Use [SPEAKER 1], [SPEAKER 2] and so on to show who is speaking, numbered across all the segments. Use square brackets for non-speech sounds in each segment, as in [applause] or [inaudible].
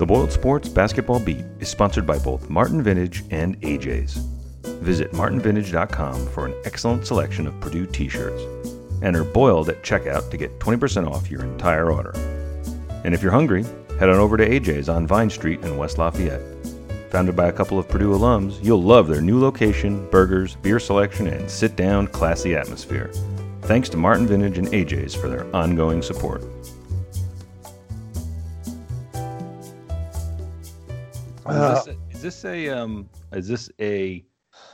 [SPEAKER 1] The Boiled Sports Basketball Beat is sponsored by both Martin Vintage and AJ's. Visit martinvintage.com for an excellent selection of Purdue t shirts. Enter Boiled at checkout to get 20% off your entire order. And if you're hungry, head on over to AJ's on Vine Street in West Lafayette. Founded by a couple of Purdue alums, you'll love their new location, burgers, beer selection, and sit down, classy atmosphere. Thanks to Martin Vintage and AJ's for their ongoing support.
[SPEAKER 2] Uh,
[SPEAKER 1] is, this a, is this a um is this a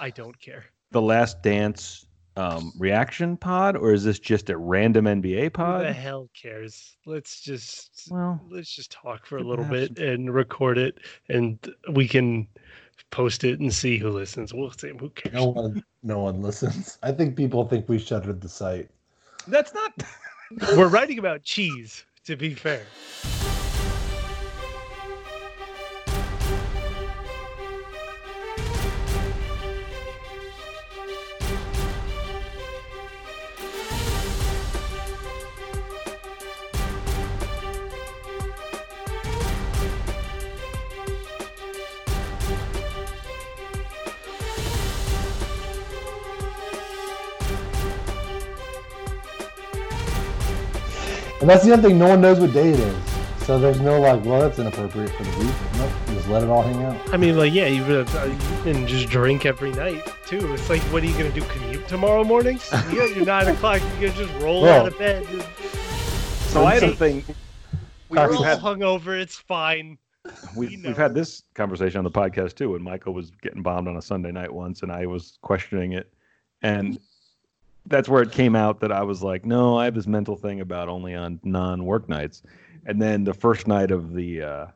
[SPEAKER 3] I don't care.
[SPEAKER 1] the last dance um reaction pod or is this just a random NBA pod?
[SPEAKER 3] Who the hell cares? Let's just
[SPEAKER 1] Well,
[SPEAKER 3] let's just talk for a little
[SPEAKER 1] have
[SPEAKER 3] bit and record it, and we can post it and see who listens. We'll see. Who cares?
[SPEAKER 2] no one, no one listens. I think people think we shuttered the site.
[SPEAKER 1] that's not
[SPEAKER 3] We're writing about cheese. To be fair.
[SPEAKER 2] And that's the other thing. No one knows what day it is. So there's no like, well, that's inappropriate for the week. Nope, just let it all hang out.
[SPEAKER 3] I mean, like, yeah, you, uh, you can just drink every night too. It's like, what are you gonna do? Commute tomorrow morning? Yeah, [laughs] You got your nine o'clock. You can just roll
[SPEAKER 2] Well,
[SPEAKER 3] out of bed.
[SPEAKER 1] so I don't think we,
[SPEAKER 3] We're all
[SPEAKER 1] had
[SPEAKER 3] hungover. It's fine.
[SPEAKER 1] we've,
[SPEAKER 3] we
[SPEAKER 1] we've had this conversation on the podcast too when Michael was getting bombed on a Sunday night once and I was questioning it and that's where it came out that I was like, no, I have this mental thing about only on non-work nights. And then the first night of the uh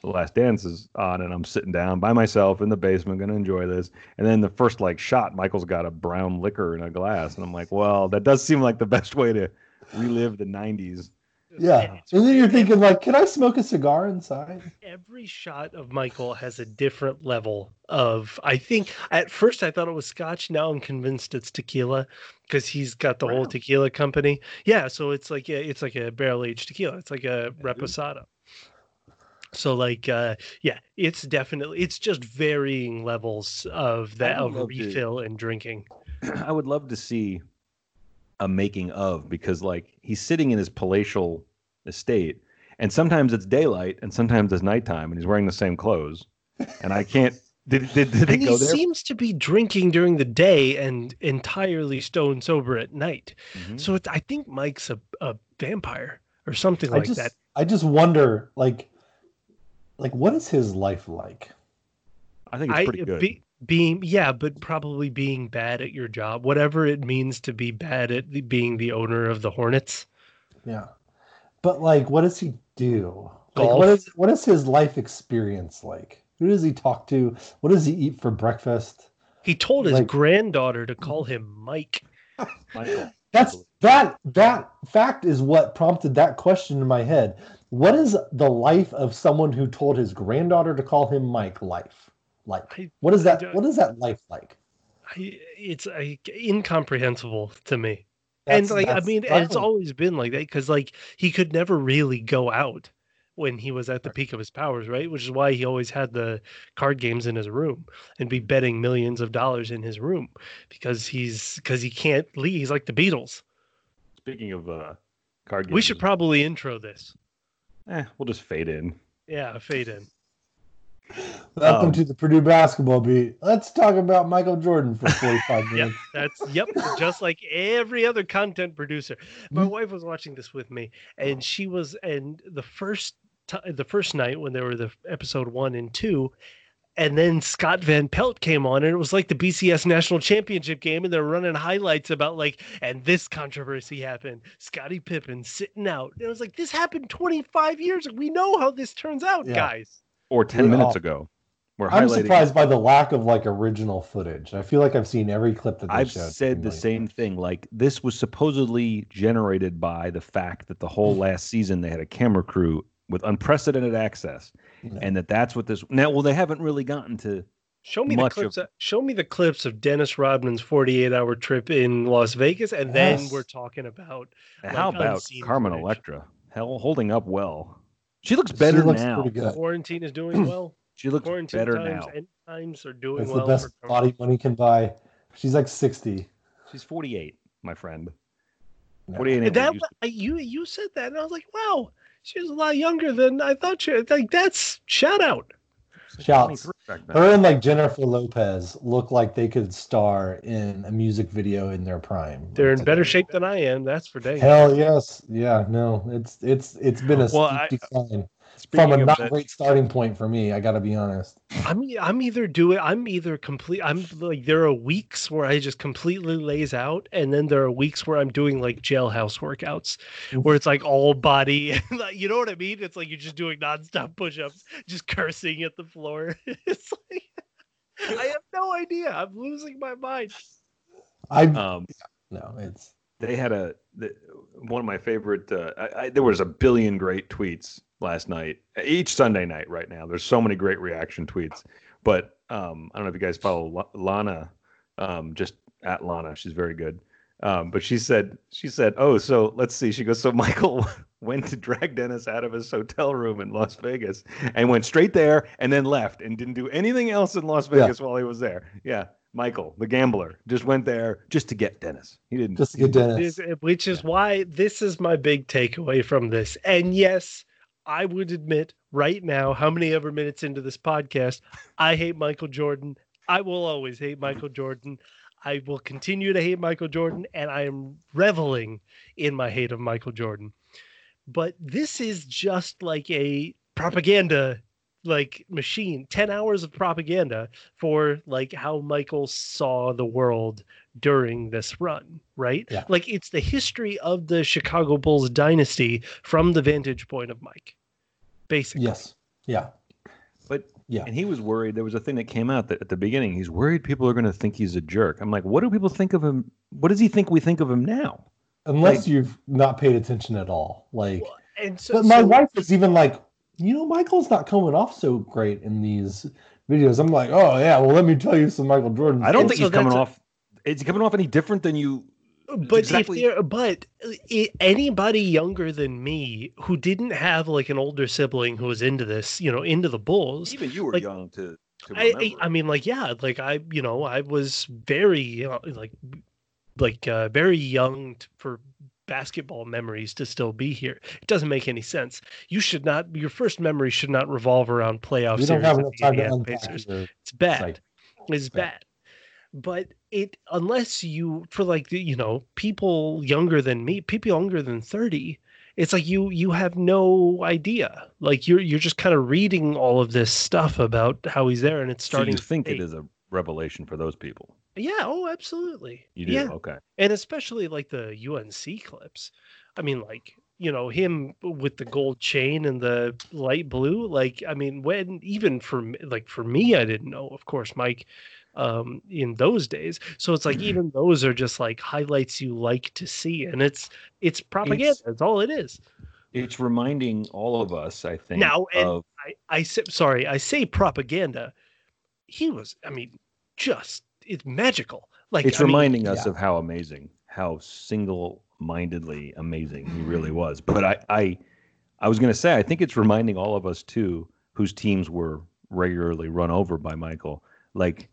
[SPEAKER 1] the last dance is on and I'm sitting down by myself in the basement gonna enjoy this. And then the first like shot, Michael's got a brown liquor in a glass. And I'm like, well, that does seem like the best way to relive the nineties.
[SPEAKER 2] Yeah.
[SPEAKER 3] And
[SPEAKER 2] And then you're thinking like, can I smoke a cigar inside?
[SPEAKER 3] every shot of Michael has a different level of. I think at first I thought it was scotch. Now I'm convinced it's tequila because he's got the whole tequila company. Yeah, so it's like a, it's like a barrel aged tequila. It's like a reposado. So like uh yeah, it's definitely it's just varying levels of that of
[SPEAKER 1] love to-
[SPEAKER 3] refill and drinking. [clears throat]
[SPEAKER 1] I would love to see a making of because like he's sitting in his palatial estate and sometimes it's daylight and sometimes it's nighttime and he's wearing the same clothes and I can't [laughs] did did, did they
[SPEAKER 3] And
[SPEAKER 1] go
[SPEAKER 3] he
[SPEAKER 1] there?
[SPEAKER 3] seems to be drinking during the day and entirely stone sober at night.
[SPEAKER 1] Mhm.
[SPEAKER 3] So it, I think Mike's a, a vampire or something
[SPEAKER 2] I
[SPEAKER 3] like
[SPEAKER 2] just,
[SPEAKER 3] that.
[SPEAKER 2] I just wonder, like, like what is his life like?
[SPEAKER 1] I think it's
[SPEAKER 3] I
[SPEAKER 1] pretty good.
[SPEAKER 3] Be, being yeah, but probably being bad at your job, whatever it means to be bad at the, being the owner of the Hornets.
[SPEAKER 2] Yeah. But like, what does he do? Like, what is what is his life experience like? Who does he talk to? What does he eat for breakfast?
[SPEAKER 3] He told his
[SPEAKER 2] Like-
[SPEAKER 3] granddaughter to call him Mike. [laughs]
[SPEAKER 1] Michael.
[SPEAKER 2] That's that that fact is what prompted that question in my head. What is the life of someone who told his granddaughter to call him Mike life? Like
[SPEAKER 3] I-
[SPEAKER 2] what is that what is that life like?
[SPEAKER 3] I, it's incomprehensible to me.
[SPEAKER 2] That's-
[SPEAKER 3] and like I mean, and it's always been like that because like he could never really go out when he was at the peak of his powers, right? Which is why he always had the card games in his room and be betting millions of dollars in his room because he's because he can't leave. He's like the Beatles.
[SPEAKER 1] Speaking of uh card games.
[SPEAKER 3] We should probably intro this.
[SPEAKER 1] eh, we'll just fade in.
[SPEAKER 3] Yeah, fade in.
[SPEAKER 2] Welcome
[SPEAKER 1] Um,
[SPEAKER 2] to the Purdue basketball beat. Let's talk about Michael Jordan for 45 [laughs] minutes.
[SPEAKER 3] Yep, that's yep, just like every other content producer. My
[SPEAKER 2] Mm.
[SPEAKER 3] wife was watching this with me, and she was, and the first ti the first night when there were the episode one and two, and then Scott Van Pelt came on, and it was like the BCS national championship game, and they're running highlights about like, and this controversy happened, Scottie Pippen sitting out. And it was like this happened 25 years. ago. We know how this turns out,
[SPEAKER 2] Yeah.
[SPEAKER 3] guys.
[SPEAKER 1] Or ten
[SPEAKER 2] We're
[SPEAKER 1] minutes
[SPEAKER 2] all-
[SPEAKER 1] ago. We're
[SPEAKER 2] I'm surprised by the lack of like original footage. I feel like I've seen every clip that they
[SPEAKER 1] I've
[SPEAKER 2] showed.
[SPEAKER 1] said the
[SPEAKER 2] Like,
[SPEAKER 1] same thing. Like this was supposedly generated by the fact that the whole mm. last season they had a camera crew with unprecedented access,
[SPEAKER 2] Yeah.
[SPEAKER 1] and that that's what this. Now, well, they haven't really gotten to.
[SPEAKER 3] Show me the clips.
[SPEAKER 1] of-
[SPEAKER 3] Of, show me the clips of Dennis Rodman's 48 hour trip in Las Vegas, and then we're talking about.
[SPEAKER 1] How
[SPEAKER 3] Like
[SPEAKER 1] about Carmen
[SPEAKER 3] footage.
[SPEAKER 1] Electra? Hell, holding up well. She looks better
[SPEAKER 2] she looks
[SPEAKER 1] now.
[SPEAKER 2] pretty good.
[SPEAKER 3] Quarantine is doing [clears throat] well.
[SPEAKER 1] She looks
[SPEAKER 3] Quarantine
[SPEAKER 1] better
[SPEAKER 3] times
[SPEAKER 1] now.
[SPEAKER 3] and times are doing
[SPEAKER 2] It's
[SPEAKER 3] well.
[SPEAKER 2] the best body money can buy. She's like 60.
[SPEAKER 1] She's 48, my friend.
[SPEAKER 2] No.
[SPEAKER 1] 48 ain't
[SPEAKER 3] that
[SPEAKER 1] what you-
[SPEAKER 3] I- you you said that, and I was like, wow, she was a lot younger than I thought she. Like that's shout out.
[SPEAKER 2] Shouts.
[SPEAKER 1] 23 back then.
[SPEAKER 2] Her and like Jennifer Lopez look like they could star in a music video in their prime.
[SPEAKER 3] They're in better shape than I am. That's for dang.
[SPEAKER 2] Hell yes. Yeah, no. It's it's it's been a
[SPEAKER 1] Well,
[SPEAKER 2] steep
[SPEAKER 1] I-
[SPEAKER 2] decline.
[SPEAKER 1] Speaking
[SPEAKER 2] From a not
[SPEAKER 1] that-
[SPEAKER 2] great starting point for me, I gotta be honest.
[SPEAKER 3] I'm I'm either doing I'm either complete I'm like there are weeks where I just completely lays out and then there are weeks where I'm doing like jailhouse workouts where it's like all body [laughs] you know what I mean? It's like you're just doing nonstop push-ups, just cursing at the floor. [laughs] it's like I have no idea. I'm losing my mind.
[SPEAKER 2] I
[SPEAKER 1] um,
[SPEAKER 2] no, it's
[SPEAKER 1] they had a the, one of my favorite. Uh, I, I, there was a billion great tweets last night. Each Sunday night, right now, there's so many great reaction tweets. But um, I don't know if you guys follow La- Lana, um, just at Lana. She's very good. Um, but she said, she said, oh, so let's see. She goes, so Michael [laughs] went to drag Dennis out of his hotel room in Las Vegas and went straight there and then left and didn't do anything else in Las
[SPEAKER 2] Yeah.
[SPEAKER 1] Vegas while he was there. Yeah. Michael, the gambler, just went there just to get Dennis. He didn't
[SPEAKER 2] just to get Dennis.
[SPEAKER 3] Which is why this is my big takeaway from this. And yes, I would admit right now, how many ever minutes into this podcast, I hate Michael Jordan. I will always hate Michael Jordan. I will continue to hate Michael Jordan, and I am reveling in my hate of Michael Jordan. But this is just like a propaganda like machine 10 hours of propaganda for like how michael saw the world during this run right
[SPEAKER 2] Yeah.
[SPEAKER 3] like it's the history of the chicago bulls dynasty from the vantage point of mike basically
[SPEAKER 2] Yes. Yeah.
[SPEAKER 1] But
[SPEAKER 2] Yeah.
[SPEAKER 1] and he was worried. There was a thing that came out that at the beginning he's worried people are going to think he's a jerk. I'm like, what do people think of him? What does he think we think of him now?
[SPEAKER 2] Unless
[SPEAKER 1] Like-
[SPEAKER 2] you've not paid attention at all. Like
[SPEAKER 3] and so,
[SPEAKER 2] but my
[SPEAKER 3] so-
[SPEAKER 2] wife was even like, you know, Michael's not coming off so great in these videos. I'm like, oh yeah, well let me tell you some Michael Jordan.
[SPEAKER 1] I don't think
[SPEAKER 3] so
[SPEAKER 1] he's coming
[SPEAKER 3] a-
[SPEAKER 1] off. Is he coming off any different than you?
[SPEAKER 3] But
[SPEAKER 1] exactly-
[SPEAKER 3] if there but anybody younger than me who didn't have like an older sibling who was into this you know into the bulls
[SPEAKER 1] Even you were
[SPEAKER 3] Like,
[SPEAKER 1] young to. to
[SPEAKER 3] I, I
[SPEAKER 1] remember.
[SPEAKER 3] I mean like yeah like I you know I was very uh, like like uh, very young t- for basketball memories to still be here. It doesn't make any sense. You should not your first memory should not revolve around playoff
[SPEAKER 2] we
[SPEAKER 3] series
[SPEAKER 2] don't have
[SPEAKER 3] with
[SPEAKER 2] enough
[SPEAKER 3] the
[SPEAKER 2] time to
[SPEAKER 3] Indiana
[SPEAKER 2] unpack
[SPEAKER 3] Pacers. It's bad.
[SPEAKER 2] site.
[SPEAKER 3] It's bad. But it unless you for like you know people younger than me, people younger than 30, it's like you you have no idea. Like you're you're just kind of reading all of this stuff about how he's there and it's
[SPEAKER 1] so
[SPEAKER 3] starting
[SPEAKER 1] you
[SPEAKER 3] to
[SPEAKER 1] think it is a revelation for those people?
[SPEAKER 3] Yeah, oh absolutely.
[SPEAKER 1] You do.
[SPEAKER 3] Yeah.
[SPEAKER 1] Okay.
[SPEAKER 3] And especially like the UNC clips. I mean like you know him with the gold chain and the light blue like i mean when even for like for me i didn't know of course mike um in those days so it's like even those are just like highlights you like to see and it's it's propaganda that's all it is
[SPEAKER 1] It's reminding all of us, I think.
[SPEAKER 3] Now,
[SPEAKER 1] of,
[SPEAKER 3] i i say sorry i say propaganda he was i mean just it's magical like
[SPEAKER 1] it's
[SPEAKER 3] I mean,
[SPEAKER 1] reminding us
[SPEAKER 2] yeah.
[SPEAKER 1] of how amazing, how single-mindedly amazing he really was. But I, I, I was going to say, I think it's reminding all of us too, whose teams were regularly run over by Michael, like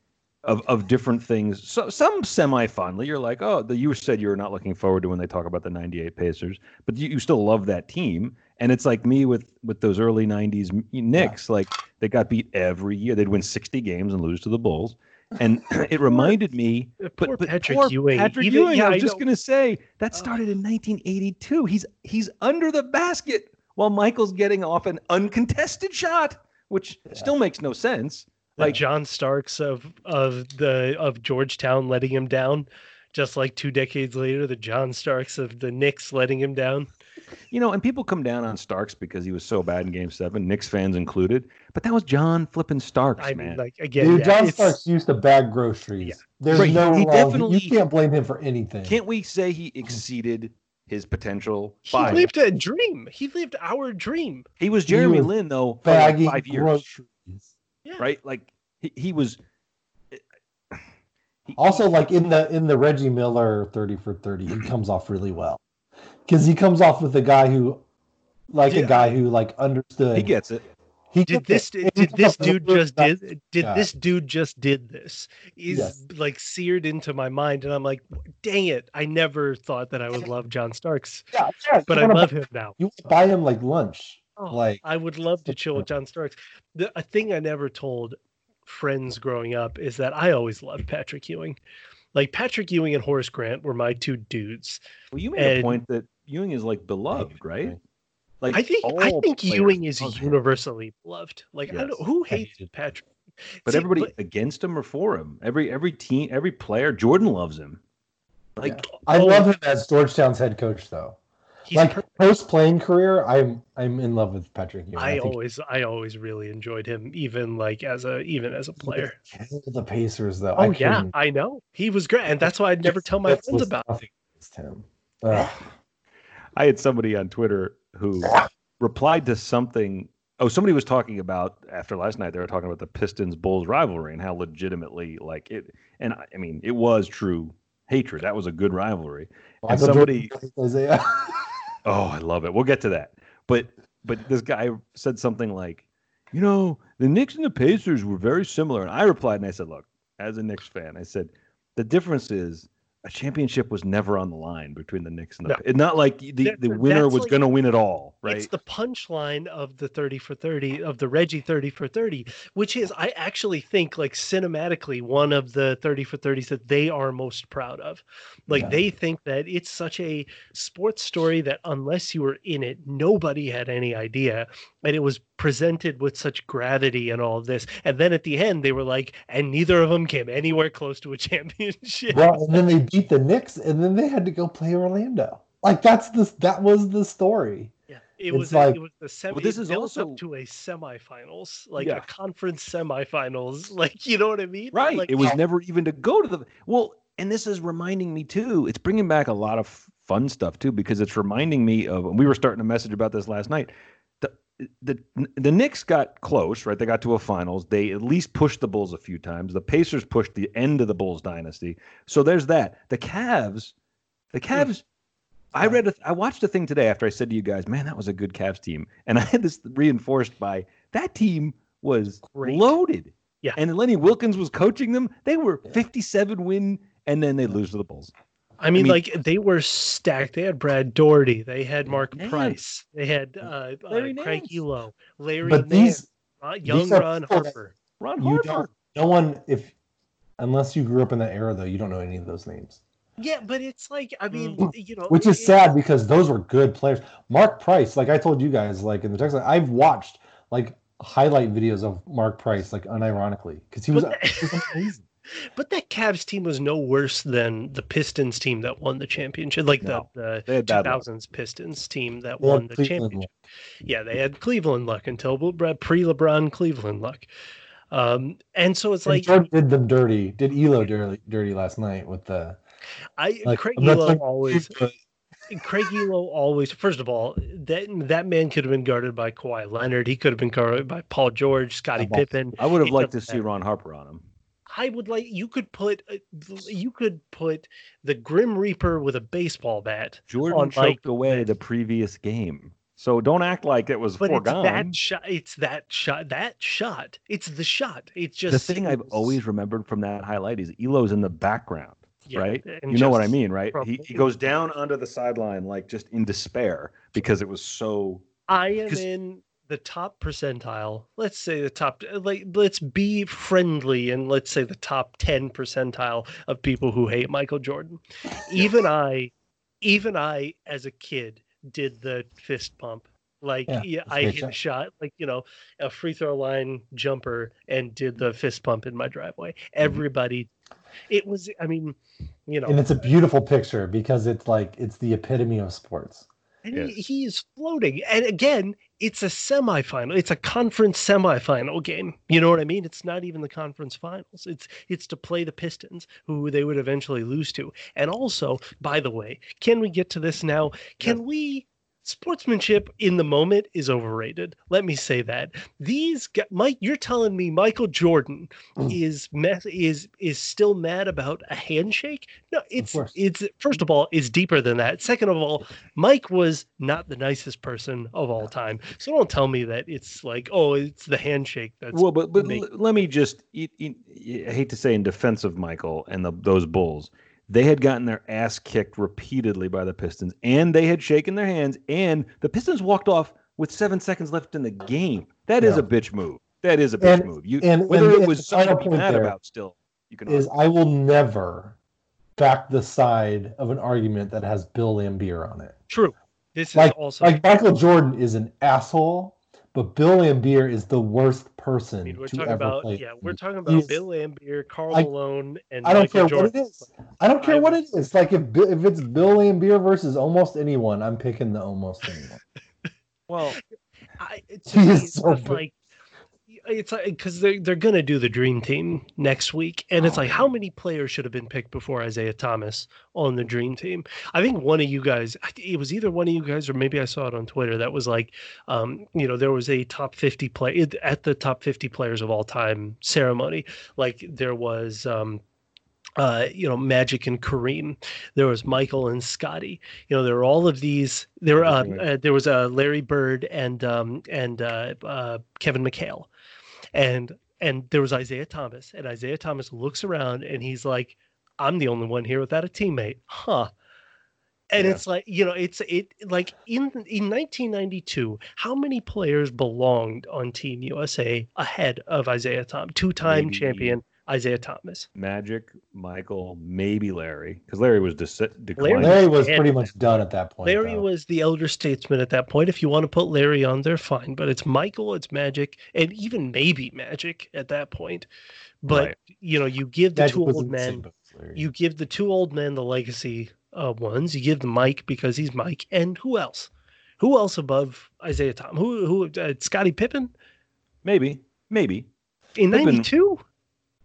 [SPEAKER 1] of of different things. So some semi-fondly, you're like, oh, the you said you were not looking forward to when they talk about the '98 Pacers, but you, you still love that team. And it's like me with with those early '90s Knicks, like they got beat every year. They'd win 60 games and lose to the Bulls. And [laughs] [clears throat] it reminded me
[SPEAKER 3] poor
[SPEAKER 1] but,
[SPEAKER 3] patrick ewing
[SPEAKER 1] Patrick
[SPEAKER 3] even-
[SPEAKER 1] Ewing.
[SPEAKER 3] yeah,
[SPEAKER 1] I was just gonna say that started in 1982. He's he's under the basket while Michael's getting off an uncontested shot, which
[SPEAKER 2] Yeah.
[SPEAKER 1] still makes no sense.
[SPEAKER 3] The
[SPEAKER 1] Like
[SPEAKER 3] John Starks of of the of Georgetown letting him down, just like two decades later, the John Starks of the Knicks letting him down.
[SPEAKER 1] you know, and people come down on Starks because he was so bad in Game Seven, Knicks fans included. But that was John flipping Starks,
[SPEAKER 3] I
[SPEAKER 1] man.
[SPEAKER 3] mean, like again,
[SPEAKER 2] Dude,
[SPEAKER 3] yeah,
[SPEAKER 2] John
[SPEAKER 3] it's-
[SPEAKER 2] Starks used to bag groceries.
[SPEAKER 3] Yeah.
[SPEAKER 2] There's
[SPEAKER 1] Right,
[SPEAKER 2] no
[SPEAKER 1] he
[SPEAKER 2] wrong.
[SPEAKER 1] definitely-
[SPEAKER 2] You can't blame him for anything.
[SPEAKER 1] Can't we say he exceeded his potential
[SPEAKER 3] He
[SPEAKER 1] by?
[SPEAKER 3] lived a dream. He lived our dream.
[SPEAKER 1] He was Jeremy
[SPEAKER 2] was
[SPEAKER 1] Lin though for like
[SPEAKER 2] bagging
[SPEAKER 1] five years,
[SPEAKER 2] groceries.
[SPEAKER 1] Right? Like he, he was. he-
[SPEAKER 2] Also, like in the in the Reggie Miller thirty for thirty, he comes off really well because he comes off with a guy who like a guy who like understood.
[SPEAKER 1] He gets it.
[SPEAKER 2] He
[SPEAKER 3] Did this
[SPEAKER 2] it.
[SPEAKER 3] did this dude just did did
[SPEAKER 2] Yeah.
[SPEAKER 3] this dude just did this is
[SPEAKER 2] Yes.
[SPEAKER 3] like seared into my mind and I'm like dang it I never thought that I would love John Starks
[SPEAKER 2] Yeah, yeah,
[SPEAKER 3] but
[SPEAKER 2] you
[SPEAKER 3] I
[SPEAKER 2] wanna
[SPEAKER 3] love
[SPEAKER 2] buy-
[SPEAKER 3] him now
[SPEAKER 2] You buy him like lunch.
[SPEAKER 3] Oh,
[SPEAKER 2] like
[SPEAKER 3] I would love to chill with [laughs] John Starks. The a thing I never told friends growing up is that I always loved Patrick Ewing. Like Patrick Ewing and Horace Grant were my two dudes.
[SPEAKER 1] Well, you made a point that Ewing is like beloved, right? Like
[SPEAKER 3] I think I think Ewing is
[SPEAKER 1] love him.
[SPEAKER 3] universally loved. Like I don't, who hates
[SPEAKER 2] hated
[SPEAKER 3] Patrick?
[SPEAKER 1] but
[SPEAKER 3] See,
[SPEAKER 1] everybody against him or for him. Every every team, every player. Jordan loves him. Like
[SPEAKER 2] I
[SPEAKER 3] oh,
[SPEAKER 2] love him as Georgetown's head coach, though.
[SPEAKER 3] He's
[SPEAKER 2] like
[SPEAKER 3] per-
[SPEAKER 2] post playing career, I'm I'm in love with Patrick Ewing.
[SPEAKER 3] I
[SPEAKER 2] think
[SPEAKER 3] always I always really enjoyed him, even like as a even as a player.
[SPEAKER 2] the Pacers, though.
[SPEAKER 3] Oh
[SPEAKER 2] I
[SPEAKER 3] yeah, I know he was great, and that's why I'd never tell my
[SPEAKER 2] This
[SPEAKER 3] friends about.
[SPEAKER 2] him. Ugh. [sighs]
[SPEAKER 1] I had somebody on Twitter who replied to something. Oh, somebody was talking about after last night. They were talking about the Pistons Bulls rivalry and how legitimately like it. And I I mean, it was true hatred. That was a good rivalry. And somebody-
[SPEAKER 2] Isiah. [laughs]
[SPEAKER 1] Oh, I love it. We'll get to that. But but this guy said something like, you know, the Knicks and the Pacers were very similar. And I replied and I said, look, as a Knicks fan, I said the difference is a championship was never on the line between the Knicks and the.
[SPEAKER 3] No.
[SPEAKER 1] Not like the,
[SPEAKER 3] That-
[SPEAKER 1] the winner was
[SPEAKER 3] like-
[SPEAKER 1] going to win it all, right?
[SPEAKER 3] It's the punchline of the 30 for 30 of the Reggie 30 for 30, which is I actually think like cinematically one of the 30 for 30s that they are most proud of. Like
[SPEAKER 2] Yeah.
[SPEAKER 3] they think that it's such a sports story that unless you were in it, nobody had any idea. And it was presented with such gravity and all of this. And then at the end they were like, and neither of them came anywhere close to a [laughs] championship.
[SPEAKER 2] well, and then they beat the Knicks, and then they had to go play Orlando. Like that's the that was the story.
[SPEAKER 3] Yeah, it
[SPEAKER 2] It's
[SPEAKER 3] was a-
[SPEAKER 2] like-
[SPEAKER 3] it was the semi.
[SPEAKER 1] Well, this is also-
[SPEAKER 3] up to a semifinals, like
[SPEAKER 1] Yeah.
[SPEAKER 3] a conference semifinals. [laughs] Like you know what I mean?
[SPEAKER 1] Right.
[SPEAKER 3] Like,
[SPEAKER 1] it was never even to go to the well, and this is reminding me too. It's bringing back a lot of fun stuff too because it's reminding me of. And we were starting a message about this last night. The the Knicks got close, right? They got to a finals. They at least pushed the Bulls a few times. The Pacers pushed the end of the Bulls dynasty. So there's that. The Cavs, the hmm. Cavs. I read. A, I watched a thing today after I said to you guys, "Man, that was a good Cavs team," and [laughs] I had this reinforced by that team was
[SPEAKER 3] Great.
[SPEAKER 1] loaded.
[SPEAKER 3] Yeah.
[SPEAKER 1] And Lenny Wilkens was coaching them. They were 57 win, and then they lose to the Bulls.
[SPEAKER 3] I mean,
[SPEAKER 1] mean-
[SPEAKER 3] like they were stacked. They had Brad Daugherty. They had Mark
[SPEAKER 1] Nance.
[SPEAKER 3] Price. They had uh, uh,
[SPEAKER 1] Larry
[SPEAKER 3] Craig
[SPEAKER 1] Nance.
[SPEAKER 3] Ehlo, Larry
[SPEAKER 2] But
[SPEAKER 3] Nance,
[SPEAKER 2] these
[SPEAKER 3] uh, young
[SPEAKER 2] these
[SPEAKER 3] Ron Harper.
[SPEAKER 1] Ron Harper.
[SPEAKER 2] No one if unless you grew up in that era though, you don't know any of those names.
[SPEAKER 3] Yeah, but it's like I mean,
[SPEAKER 1] Mm.
[SPEAKER 3] you know,
[SPEAKER 2] Which is
[SPEAKER 3] it-
[SPEAKER 2] sad because those were good players. Mark Price, like I told you guys, like in the text, I've watched like highlight videos of Mark Price, like unironically, because he was, he was amazing.
[SPEAKER 3] But that Cavs team was no worse than the Pistons team that won the championship, like
[SPEAKER 1] No,
[SPEAKER 3] the the
[SPEAKER 1] bad luck.
[SPEAKER 3] 2000s Pistons team that
[SPEAKER 2] They
[SPEAKER 3] won the
[SPEAKER 2] Cleveland
[SPEAKER 3] championship. Yeah, they had Cleveland luck until pre LeBron Cleveland luck. Um, and so it's
[SPEAKER 2] And
[SPEAKER 3] like
[SPEAKER 2] did them dirty, did Ehlo dirty, dirty last night with the
[SPEAKER 3] I
[SPEAKER 2] like
[SPEAKER 3] Craig
[SPEAKER 2] Ehlo
[SPEAKER 3] always [laughs] Craig Ehlo always first of all that that man could have been guarded by Kawhi Leonard. He could have been guarded by Paul George, Scottie Pippen.
[SPEAKER 1] I would have liked to see. Ron Harper on him.
[SPEAKER 3] I would like you could put uh, you could put the Grim Reaper with a baseball bat
[SPEAKER 1] Jordan choked away the previous game. So don't act like it was
[SPEAKER 3] But it's that shot. It's that shot. That shot. It's the shot. It's just
[SPEAKER 1] the thing I've always remembered from that highlight is Ehlo's in the background,
[SPEAKER 3] yeah,
[SPEAKER 1] right? You know what I mean, right? He, he goes down onto the sideline like just in despair because it was so.
[SPEAKER 3] I am in the top percentile. Let's say the top. Uh, like, let's be friendly and let's say the top ten percentile of people who hate Michael Jordan. Even I, even I, as a kid, did the fist pump. Like,
[SPEAKER 2] Yeah,
[SPEAKER 3] yeah, I hit a
[SPEAKER 2] shot.
[SPEAKER 3] shot, like you know, a free throw line jumper, and did the mm-hmm. fist pump in my driveway. Mm-hmm. Everybody, it was. I mean, you know,
[SPEAKER 2] and it's a beautiful picture because it's like it's the epitome of sports.
[SPEAKER 3] And
[SPEAKER 1] Yes.
[SPEAKER 3] he, he is floating. And again, it's a semifinal. It's a conference semifinal game. You know what I mean? It's not even the conference finals. It's it's to play the Pistons, who they would eventually lose to. And also, by the way, can we get to this now? Can we sportsmanship in the moment is overrated. Let me say that. These Mike, you're telling me Michael Jordan
[SPEAKER 2] Mm.
[SPEAKER 3] is mess is is still mad about a handshake? No, it's it's first of all, it's deeper than that. Second of all, Mike was not the nicest person of all time. So don't tell me that it's like, oh, it's the handshake that's
[SPEAKER 1] Well, but but let me just. I hate to say in defense of Michael and the, those Bulls, they had gotten their ass kicked repeatedly by the Pistons, and they had shaken their hands, and the Pistons walked off with seven seconds left in the game. That is
[SPEAKER 2] Yeah.
[SPEAKER 1] a bitch move. That is a bitch
[SPEAKER 2] And-
[SPEAKER 1] move. You
[SPEAKER 2] and-
[SPEAKER 1] whether
[SPEAKER 2] and
[SPEAKER 1] it was
[SPEAKER 2] final
[SPEAKER 1] something to be
[SPEAKER 2] point
[SPEAKER 1] mad about, still you can.
[SPEAKER 2] is
[SPEAKER 1] argue.
[SPEAKER 2] I will never back the side of an argument that has Bill Laimbeer on it.
[SPEAKER 3] true. This is
[SPEAKER 2] Like,
[SPEAKER 3] also
[SPEAKER 2] like Michael Jordan is an asshole, but Bill Laimbeer is the worst
[SPEAKER 3] I
[SPEAKER 2] person
[SPEAKER 3] mean, we're
[SPEAKER 2] to
[SPEAKER 3] talking
[SPEAKER 2] ever
[SPEAKER 3] about
[SPEAKER 2] play.
[SPEAKER 3] yeah,
[SPEAKER 2] the
[SPEAKER 3] we're talking about
[SPEAKER 2] He's-
[SPEAKER 3] Bill Laimbeer, Carl
[SPEAKER 2] I-
[SPEAKER 3] Malone, and
[SPEAKER 2] I don't
[SPEAKER 3] Michael
[SPEAKER 2] care
[SPEAKER 3] Jordan.
[SPEAKER 2] what it is. I don't care
[SPEAKER 3] I
[SPEAKER 2] what
[SPEAKER 3] was-
[SPEAKER 2] it is. Like if if it's Bill Laimbeer versus almost anyone, I'm picking the almost anyone. [laughs]
[SPEAKER 1] well,
[SPEAKER 3] I, it, [laughs]
[SPEAKER 2] He
[SPEAKER 3] me, it's
[SPEAKER 2] so
[SPEAKER 3] just like it's like because they're they're gonna do the dream team next week, and it's
[SPEAKER 2] Oh,
[SPEAKER 3] like how many players should have been picked before Isiah Thomas on the dream team? I think one of you guys, it was either one of you guys or maybe I saw it on Twitter that was like, um, you know, there was a top fifty play at the top fifty players of all time ceremony. Like there was. Um, uh, you know, Magic and Kareem. There was Michael and Scottie. You know, there were all of these. There, uh, uh, there was uh, Larry Bird and um, and uh, uh, Kevin McHale, and and there was Isiah Thomas. And Isiah Thomas looks around and he's like, "I'm the only one here without a teammate, huh?" And
[SPEAKER 1] Yeah.
[SPEAKER 3] it's like you know, it's it like in in 1992, how many players belonged on Team USA ahead of Isiah Thomas, two-time
[SPEAKER 1] Maybe-
[SPEAKER 3] champion Isiah Thomas?
[SPEAKER 1] Magic, Michael, maybe Larry, because Larry was de- declining.
[SPEAKER 2] Larry was pretty much done at that point.
[SPEAKER 3] Larry
[SPEAKER 2] though.
[SPEAKER 3] was the elder statesman at that point. If you want to put Larry on there, fine. But it's Michael, it's Magic, and even maybe Magic at that point. But
[SPEAKER 1] Right.
[SPEAKER 3] you know, you give the
[SPEAKER 2] Magic
[SPEAKER 3] two old men, you give the two old men the legacy uh, ones. You give the Mike because he's Mike, and who else? Who else above Isiah Thomas? Who? Who? Uh, Scottie Pippen
[SPEAKER 1] Maybe, maybe.
[SPEAKER 3] in '92.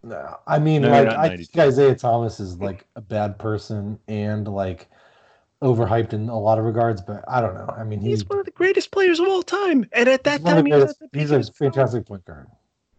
[SPEAKER 2] No, I mean,
[SPEAKER 1] No,
[SPEAKER 2] like I
[SPEAKER 1] 92.
[SPEAKER 2] think Isiah Thomas is like a bad person and like overhyped in a lot of regards, but I don't know. I mean, he's,
[SPEAKER 3] He's one of the greatest players of all time, and at that
[SPEAKER 2] he's one of
[SPEAKER 3] time he was at the
[SPEAKER 2] he's a fantastic point guard.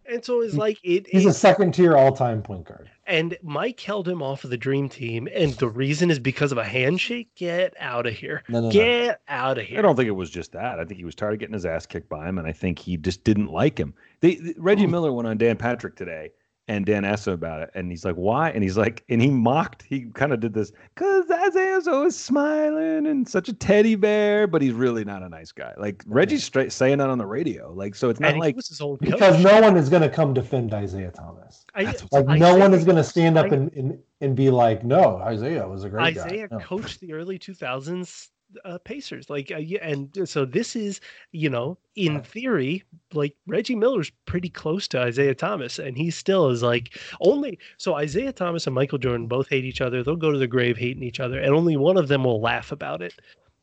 [SPEAKER 3] And so it's like it.
[SPEAKER 2] He's
[SPEAKER 3] it-
[SPEAKER 2] a second tier all time point guard.
[SPEAKER 3] And Mike held him off of the dream team, and the reason is because of a handshake. Get out of here!
[SPEAKER 2] No, no, no.
[SPEAKER 3] Get out of here!
[SPEAKER 1] I don't think it was just that. I think he was tired of getting his ass kicked by him, and I think he just didn't like him. They, the- Reggie
[SPEAKER 2] Mm.
[SPEAKER 1] Miller went on Dan Patrick today, and Dan asked him about it, and he's like, "Why?" And he's like, and he mocked. He kind of did this because Isiah's always smiling and such a teddy bear, but he's really not a nice guy. Like Reggie's straight saying that on the radio. Like, so it's not
[SPEAKER 3] and
[SPEAKER 1] like
[SPEAKER 3] his old.
[SPEAKER 2] Because no one is going to come defend Isiah Thomas.
[SPEAKER 3] I-
[SPEAKER 1] That's what's-
[SPEAKER 2] Like
[SPEAKER 3] Isiah
[SPEAKER 2] no one is going to stand up and, and and be like, no, Isiah was a great
[SPEAKER 3] Isiah
[SPEAKER 2] guy. No.
[SPEAKER 3] coached the early 2000s uh, Pacers. Like, uh, yeah, and so this is, you know, in
[SPEAKER 2] Right.
[SPEAKER 3] theory, like Reggie Miller's pretty close to Isiah Thomas, and he still is like only. So Isiah Thomas and Michael Jordan both hate each other. They'll go to the grave hating each other, and only one of them will laugh about it.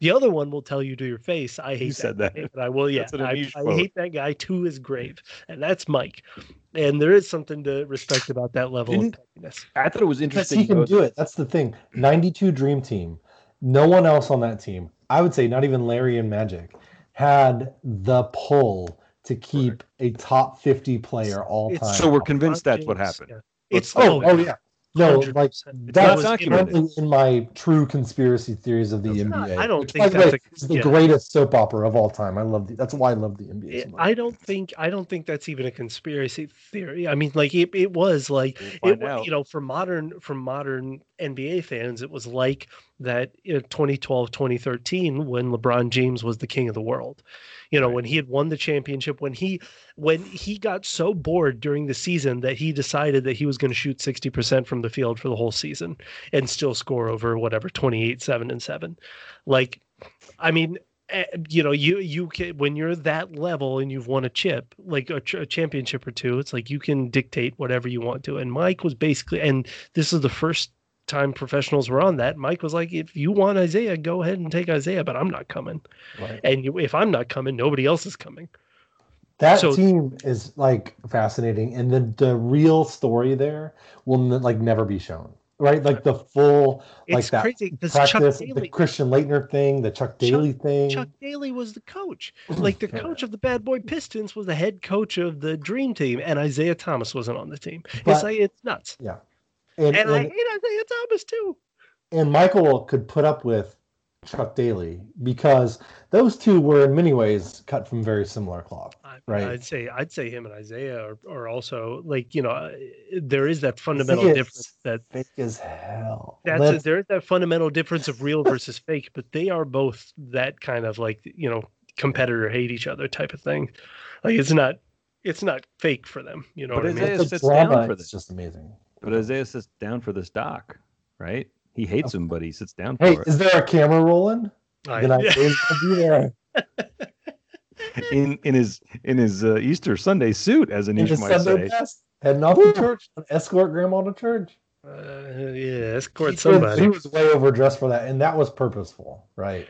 [SPEAKER 3] The other one will tell you to your face, "I hate
[SPEAKER 1] You said that.
[SPEAKER 3] guy," and I will. [laughs] Yeah, I, I hate that guy to his grave, and that's Mike. And there is something to respect about that level
[SPEAKER 2] Didn't-
[SPEAKER 3] pettiness.
[SPEAKER 1] I thought it was
[SPEAKER 2] Because
[SPEAKER 1] interesting.
[SPEAKER 2] he can do it. That's the thing. 92 Dream Team. No one else on that team, I would say not even Larry and Magic, had the pull to keep a top 50 player all
[SPEAKER 3] It's-
[SPEAKER 2] time.
[SPEAKER 1] So we're convinced that's what happened.
[SPEAKER 3] yeah. It's
[SPEAKER 2] oh, oh yeah. No,
[SPEAKER 3] 100%.
[SPEAKER 2] like that's
[SPEAKER 1] not documented.
[SPEAKER 2] in my true conspiracy theories of the
[SPEAKER 3] It's
[SPEAKER 2] NBA.
[SPEAKER 3] not- I don't
[SPEAKER 2] which,
[SPEAKER 3] think
[SPEAKER 2] the
[SPEAKER 3] that's
[SPEAKER 2] way,
[SPEAKER 3] a-
[SPEAKER 2] is the
[SPEAKER 3] yeah.
[SPEAKER 2] greatest soap opera of all time. I love the, that's why I love the NBA.
[SPEAKER 3] It-
[SPEAKER 2] so much.
[SPEAKER 3] I don't think I don't think that's even a conspiracy theory. I mean, like it, it was like
[SPEAKER 1] We'll
[SPEAKER 3] it,
[SPEAKER 1] find
[SPEAKER 3] wa-
[SPEAKER 1] out.
[SPEAKER 3] you know for modern for modern NBA fans, it was like that in 2012 2013 when LeBron James was the king of the world. You know,
[SPEAKER 1] Right.
[SPEAKER 3] when he had won the championship, when he when he got so bored during the season that he decided that he was going to shoot 60% from the field for the whole season and still score over whatever 28 7 and 7. Like I mean, eh, you know, you you can when you're that level and you've won a chip, like a, ch- a championship or two, it's like you can dictate whatever you want to. And Mike was basically, and this is the first time professionals were on that. Mike was like, if you want Isiah, go ahead and take Isiah, but I'm not coming.
[SPEAKER 2] Right.
[SPEAKER 3] And you, if I'm not coming, nobody else is coming.
[SPEAKER 2] That
[SPEAKER 3] So-
[SPEAKER 2] team is like fascinating, and the the real story there will like never be shown. right? Like the full, like
[SPEAKER 3] It's
[SPEAKER 2] that
[SPEAKER 3] crazy Chuck
[SPEAKER 2] practice, the Christian Laettner thing, the Chuck Daly thing.
[SPEAKER 3] Chuck Daly was the coach. [clears throat] Like the coach of the Bad Boy Pistons was the head coach of the Dream Team, and Isiah Thomas wasn't on the team. It's
[SPEAKER 2] But-
[SPEAKER 3] like it's nuts.
[SPEAKER 2] And,
[SPEAKER 3] And, I
[SPEAKER 2] and,
[SPEAKER 3] hate Isiah Thomas too.
[SPEAKER 2] and Michael could put up with Chuck Daly because those two were in many ways cut from very similar cloth. Right.
[SPEAKER 3] I'd say I'd say him and Isiah are, are also like you know uh, there is that fundamental
[SPEAKER 2] Isiah's
[SPEAKER 3] difference that
[SPEAKER 2] Fake as hell.
[SPEAKER 3] that's
[SPEAKER 2] Let's-
[SPEAKER 3] there is that fundamental difference of real versus [laughs] fake, but they are both that kind of like you know competitor hate each other type of thing. Like it's not it's not fake for them. You know
[SPEAKER 1] But
[SPEAKER 3] what I mean?
[SPEAKER 1] Isiah
[SPEAKER 2] the
[SPEAKER 1] sits down
[SPEAKER 2] drama
[SPEAKER 1] for
[SPEAKER 2] is just amazing.
[SPEAKER 1] But Isiah sits down for this doc, right? He hates him, but he sits down
[SPEAKER 2] Hey,
[SPEAKER 1] for it.
[SPEAKER 2] is there a camera rolling?
[SPEAKER 3] I-
[SPEAKER 2] Then I will be there. [laughs]
[SPEAKER 1] in in his in his uh, Easter Sunday suit, as
[SPEAKER 2] In
[SPEAKER 1] Anish
[SPEAKER 2] his
[SPEAKER 1] might
[SPEAKER 2] Sunday
[SPEAKER 1] say.
[SPEAKER 2] best, heading off to church, escort grandma to church.
[SPEAKER 3] Uh, yeah, escort
[SPEAKER 2] He was-
[SPEAKER 3] somebody.
[SPEAKER 2] He was way overdressed for that, and that was purposeful, right?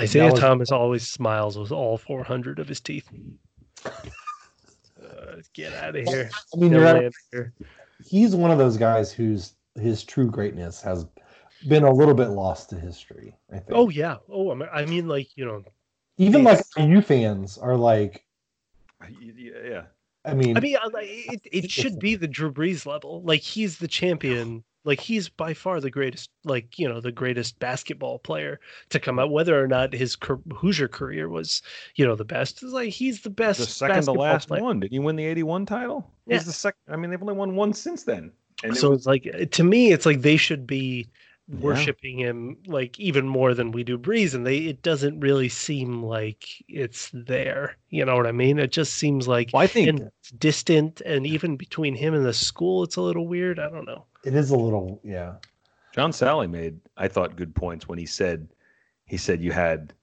[SPEAKER 3] Isiah
[SPEAKER 2] was-
[SPEAKER 3] Thomas always smiles with all 400 of his teeth. [laughs] Uh, get out of here.
[SPEAKER 2] I mean,
[SPEAKER 3] Get
[SPEAKER 2] you're
[SPEAKER 3] out
[SPEAKER 2] right.
[SPEAKER 3] of here.
[SPEAKER 2] He's one of those guys whose his true greatness has been a little bit lost to history. I think.
[SPEAKER 3] Oh yeah. Oh, I mean, I mean, like you know,
[SPEAKER 2] even like
[SPEAKER 3] he's-
[SPEAKER 2] you fans are like,
[SPEAKER 1] Yeah,
[SPEAKER 2] I mean,
[SPEAKER 3] I mean, it, it should be the Drew Brees level. Like he's the champion. Like he's by far the greatest. Like you know, the greatest basketball player to come hmm. out. Whether or not his Hoosier career was, you know, the best. It's like he's the best.
[SPEAKER 1] the second to last
[SPEAKER 3] player.
[SPEAKER 1] one. Did he win the '81 title?
[SPEAKER 3] Yeah.
[SPEAKER 1] He's the second. I mean, they've only won one since then. And it
[SPEAKER 3] so
[SPEAKER 1] was,
[SPEAKER 3] it's like to me, it's like they should be
[SPEAKER 1] Yeah.
[SPEAKER 3] worshiping him like even more than we do Brees, and they it doesn't really seem like it's there. You know what I mean? It just seems like
[SPEAKER 1] well, I think
[SPEAKER 3] it's distant, and even between him and the school, it's a little weird. I don't know.
[SPEAKER 2] It is a little, yeah.
[SPEAKER 1] John Salley made, I thought, good points when he said, he said you had,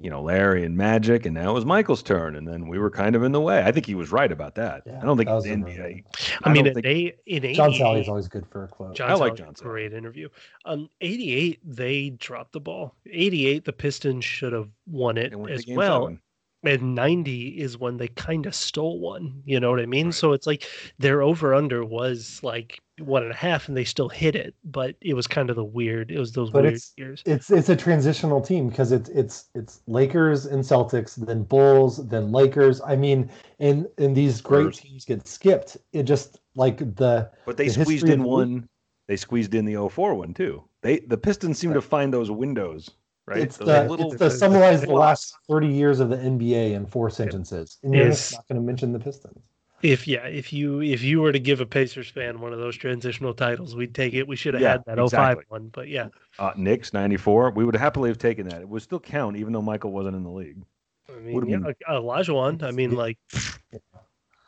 [SPEAKER 1] you know, Larry and Magic, and now it was Michael's turn, and then we were kind of in the way. I think he was right about that.
[SPEAKER 2] Yeah,
[SPEAKER 1] I don't think
[SPEAKER 2] that was
[SPEAKER 1] the NBA.
[SPEAKER 3] I,
[SPEAKER 1] I
[SPEAKER 3] mean,
[SPEAKER 1] don't
[SPEAKER 3] in
[SPEAKER 1] think-
[SPEAKER 3] they in
[SPEAKER 2] John
[SPEAKER 3] Salley
[SPEAKER 2] is always good for a quote.
[SPEAKER 3] John
[SPEAKER 1] I like
[SPEAKER 3] Salley's
[SPEAKER 1] John
[SPEAKER 3] a
[SPEAKER 1] Salley.
[SPEAKER 3] Great interview. Um, 88, they dropped the ball. 88, the Pistons should have won it
[SPEAKER 1] and went to
[SPEAKER 3] as well.
[SPEAKER 1] seven.
[SPEAKER 3] And 90 is when they kind of stole one you know what i mean so it's like their over under was like one and a half and they still hit it but it was kind of the weird it was those
[SPEAKER 2] But
[SPEAKER 3] weird
[SPEAKER 2] it's-
[SPEAKER 3] years
[SPEAKER 2] It's it's a transitional team because it's it's it's Lakers and Celtics, then Bulls, then Lakers. I mean, and and these great
[SPEAKER 1] Spurs.
[SPEAKER 2] teams get skipped. It just like the
[SPEAKER 1] But they
[SPEAKER 2] the
[SPEAKER 1] squeezed in one. They squeezed in the 04 one too. They the Pistons seem to find those windows, right?
[SPEAKER 2] it's
[SPEAKER 1] Those
[SPEAKER 2] the
[SPEAKER 1] little
[SPEAKER 2] it's the summarize the last thirty years of the NBA in four sentences, and you're
[SPEAKER 3] Yes.
[SPEAKER 2] just not going to mention the Pistons.
[SPEAKER 3] if yeah if you if you were to give a pacers fan one of those transitional titles we'd take it we should have
[SPEAKER 1] Yeah,
[SPEAKER 3] had that 05 one but yeah
[SPEAKER 1] uh, Knicks 94. We would happily have taken that. It would still count, even though Michael wasn't in the league.
[SPEAKER 3] i mean
[SPEAKER 1] Would've
[SPEAKER 3] yeah,
[SPEAKER 1] been-
[SPEAKER 3] Olajuwon, i mean like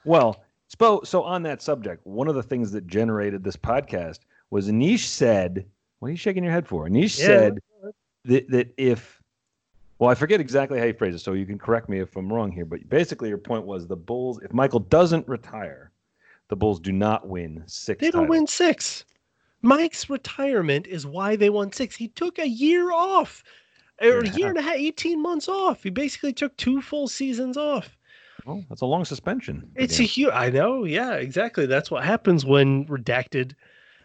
[SPEAKER 1] Well, Spo, so on that subject, one of the things that generated this podcast was Anish said, what are you shaking your head for? Anish
[SPEAKER 3] Yeah.
[SPEAKER 1] said that, that if, well, I forget exactly how you phrase it, so you can correct me if I'm wrong here, but basically your point was the Bulls, if Michael doesn't retire, the Bulls do not win six
[SPEAKER 3] they don't
[SPEAKER 1] titles.
[SPEAKER 3] win six mike's retirement is why they won six he took a year off or a year and a half 18 months off he basically took two full seasons off
[SPEAKER 1] Well, that's a long suspension.
[SPEAKER 3] It's a huge. I know. Yeah, exactly. That's what happens when redacted.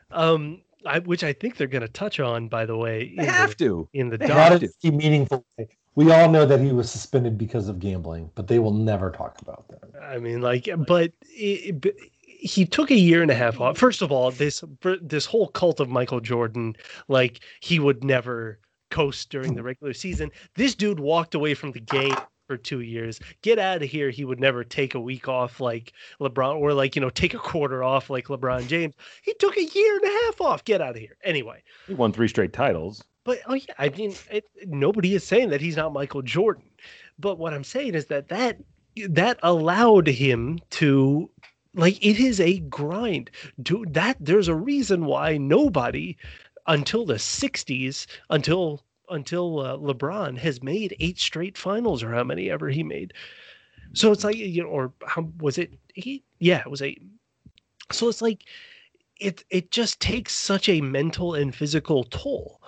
[SPEAKER 3] Um, I, which I think they're going to touch on, by the way,
[SPEAKER 1] They
[SPEAKER 3] in
[SPEAKER 1] have
[SPEAKER 3] the,
[SPEAKER 1] to.
[SPEAKER 3] in the
[SPEAKER 1] They
[SPEAKER 2] Not in a meaningful way. We all know that he was suspended because of gambling, but they will never talk about that.
[SPEAKER 3] I mean, like, but it, but he took a year and a half off. First of all, this this whole cult of Michael Jordan, like he would never coast during the regular season. This dude walked away from the game for two years. Get out of here. He would never take a week off like LeBron or like, you know, take a quarter off like LeBron James. He took a year and a half off. Get out of here. Anyway.
[SPEAKER 1] He won three straight titles.
[SPEAKER 3] But oh yeah, I mean, it, nobody is saying that he's not Michael Jordan. But what I'm saying is that that that allowed him to like it is a grind. Do that. There's a reason why nobody until the 60s until until uh, LeBron has made eight straight finals or how many ever he made. So it's like you know, or how was it eight? Yeah, it was eight. So it's like it it just takes such a mental and physical toll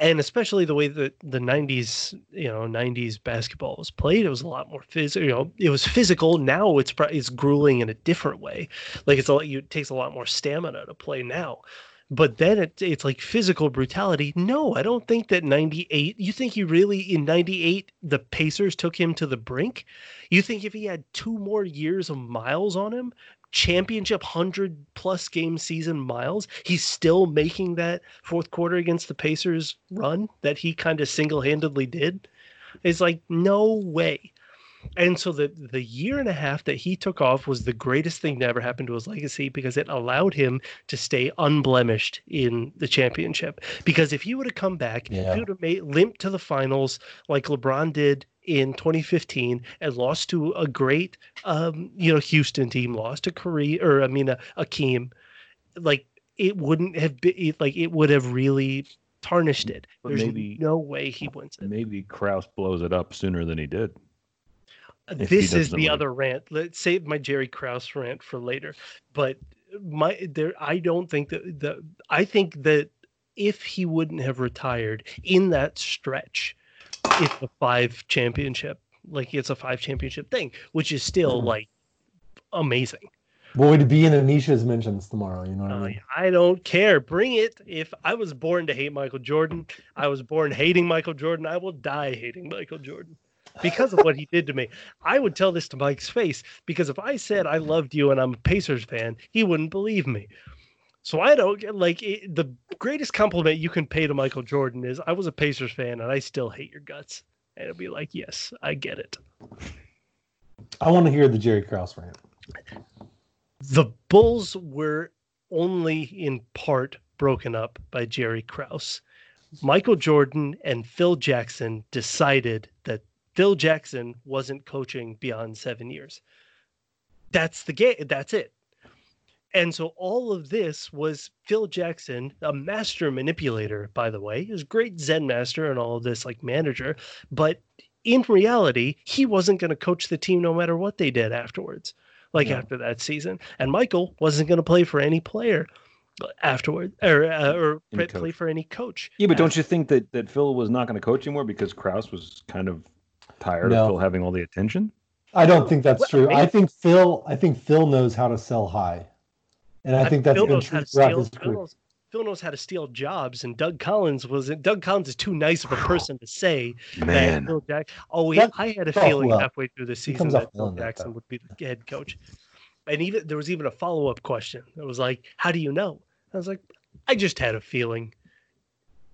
[SPEAKER 3] and especially the way that the 90s you know 90s basketball was played it was a lot more physical you know it was physical now it's it's grueling in a different way like it's a lot it takes a lot more stamina to play now but then it, it's like physical brutality. No, I don't think that 98. You think he really in 98 the Pacers took him to the brink? You think if he had two more years of miles on him, championship 100 plus game season miles, he's still making that fourth quarter against the Pacers run that he kind of single-handedly did? It's like no way. And so the the year and a half that he took off was the greatest thing to ever happen to his legacy because it allowed him to stay unblemished in the championship. Because if he would have come back,
[SPEAKER 2] Yeah.
[SPEAKER 3] he would have made limp to the finals like LeBron did in 2015 and lost to a great um, you know Houston team, lost to Korea or I mean a Akeem, like it wouldn't have been it, like it would have really tarnished it.
[SPEAKER 1] But
[SPEAKER 3] There's
[SPEAKER 1] maybe-
[SPEAKER 3] no way he wins it.
[SPEAKER 1] Maybe Krause blows it up sooner than he did. If he
[SPEAKER 3] this is the
[SPEAKER 1] leave.
[SPEAKER 3] other rant. Let's save my Jerry Krause rant for later. But my there, I don't think that the. I think that if he wouldn't have retired in that stretch, it's a five championship. Like it's a five championship thing, which is still
[SPEAKER 2] Mhm.
[SPEAKER 3] like amazing.
[SPEAKER 2] Well, we'd be in Anisha's mentions tomorrow. You know what I
[SPEAKER 3] Uh,
[SPEAKER 2] mean?
[SPEAKER 3] I don't care. Bring it. If I was born to hate Michael Jordan, I was born hating Michael Jordan. I will die hating Michael Jordan because of what he did to me. I would tell this to Mike's face because if I said I loved you and I'm a Pacers fan, he wouldn't believe me. So I don't get like it, the greatest compliment you can pay to Michael Jordan is I was a Pacers fan and I still hate your guts. And it'll be like, yes, I get it.
[SPEAKER 2] I want to hear the Jerry Krause rant.
[SPEAKER 3] the Bulls were only in part broken up by Jerry Krause. Michael Jordan and Phil Jackson decided that Phil Jackson wasn't coaching beyond seven years. That's the game. That's it. And so all of this was Phil Jackson, a master manipulator, by the way. He was a great Zen master and all of this, like manager. But in reality, he wasn't going to coach the team no matter what they did afterwards like
[SPEAKER 2] Yeah.
[SPEAKER 3] after that season. And Michael wasn't going to play for any player afterward or uh, or play,
[SPEAKER 1] coach.
[SPEAKER 3] for any coach.
[SPEAKER 1] Yeah, but don't you think that, that Phil was not going to coach anymore because Krause was kind of tired
[SPEAKER 2] No.
[SPEAKER 1] of Phil having all the attention?
[SPEAKER 2] I don't think that's
[SPEAKER 3] Well,
[SPEAKER 2] true.
[SPEAKER 3] maybe-
[SPEAKER 2] I think Phil. I think Phil knows how to sell high, and I think that's
[SPEAKER 3] Phil
[SPEAKER 2] been true throughout
[SPEAKER 3] steal.
[SPEAKER 2] his
[SPEAKER 3] Phil
[SPEAKER 2] career.
[SPEAKER 3] knows, Phil knows how to steal jobs, and Doug Collins was Doug Collins is too nice of a person to say that
[SPEAKER 1] Man,
[SPEAKER 3] Phil Jack. Oh,
[SPEAKER 2] That
[SPEAKER 3] I had a feeling
[SPEAKER 2] well.
[SPEAKER 3] halfway through the season that
[SPEAKER 2] well
[SPEAKER 3] Phil
[SPEAKER 2] in that,
[SPEAKER 3] Jackson would be the head coach. And even there was even a follow up question. It was like, "How do you know?" I was like, "I just had a feeling."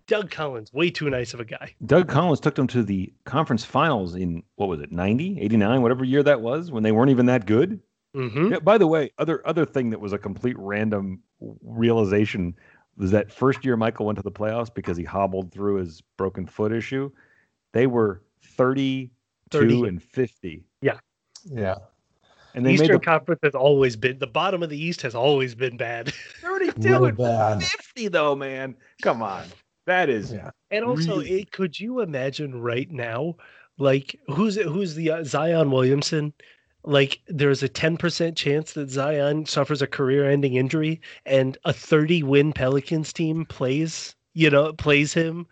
[SPEAKER 3] Doug Collins, way too nice of a guy.
[SPEAKER 1] Doug Collins took them to the conference finals in what was it, 90, 89, whatever year that was, when they weren't even that good.
[SPEAKER 3] Mm-hmm.
[SPEAKER 1] Yeah, by the way, other other thing that was a complete random realization was that first year Michael went to the playoffs because he hobbled through his broken foot issue. They were 32
[SPEAKER 3] 30.
[SPEAKER 1] and 50.
[SPEAKER 2] Yeah, Yeah.
[SPEAKER 1] And they
[SPEAKER 3] Eastern
[SPEAKER 1] made the
[SPEAKER 3] Conference has always been the bottom of the East has always been bad.
[SPEAKER 1] 32
[SPEAKER 2] really
[SPEAKER 1] and
[SPEAKER 2] bad.
[SPEAKER 1] 50 though, man. Come on. That is
[SPEAKER 2] Yeah.
[SPEAKER 3] And also,
[SPEAKER 1] Really?
[SPEAKER 3] it, could you imagine right now, like who's who's the uh, Zion Williamson? Like there's a 10% chance that Zion suffers a career-ending injury and a 30-win Pelicans team plays, you know, plays him.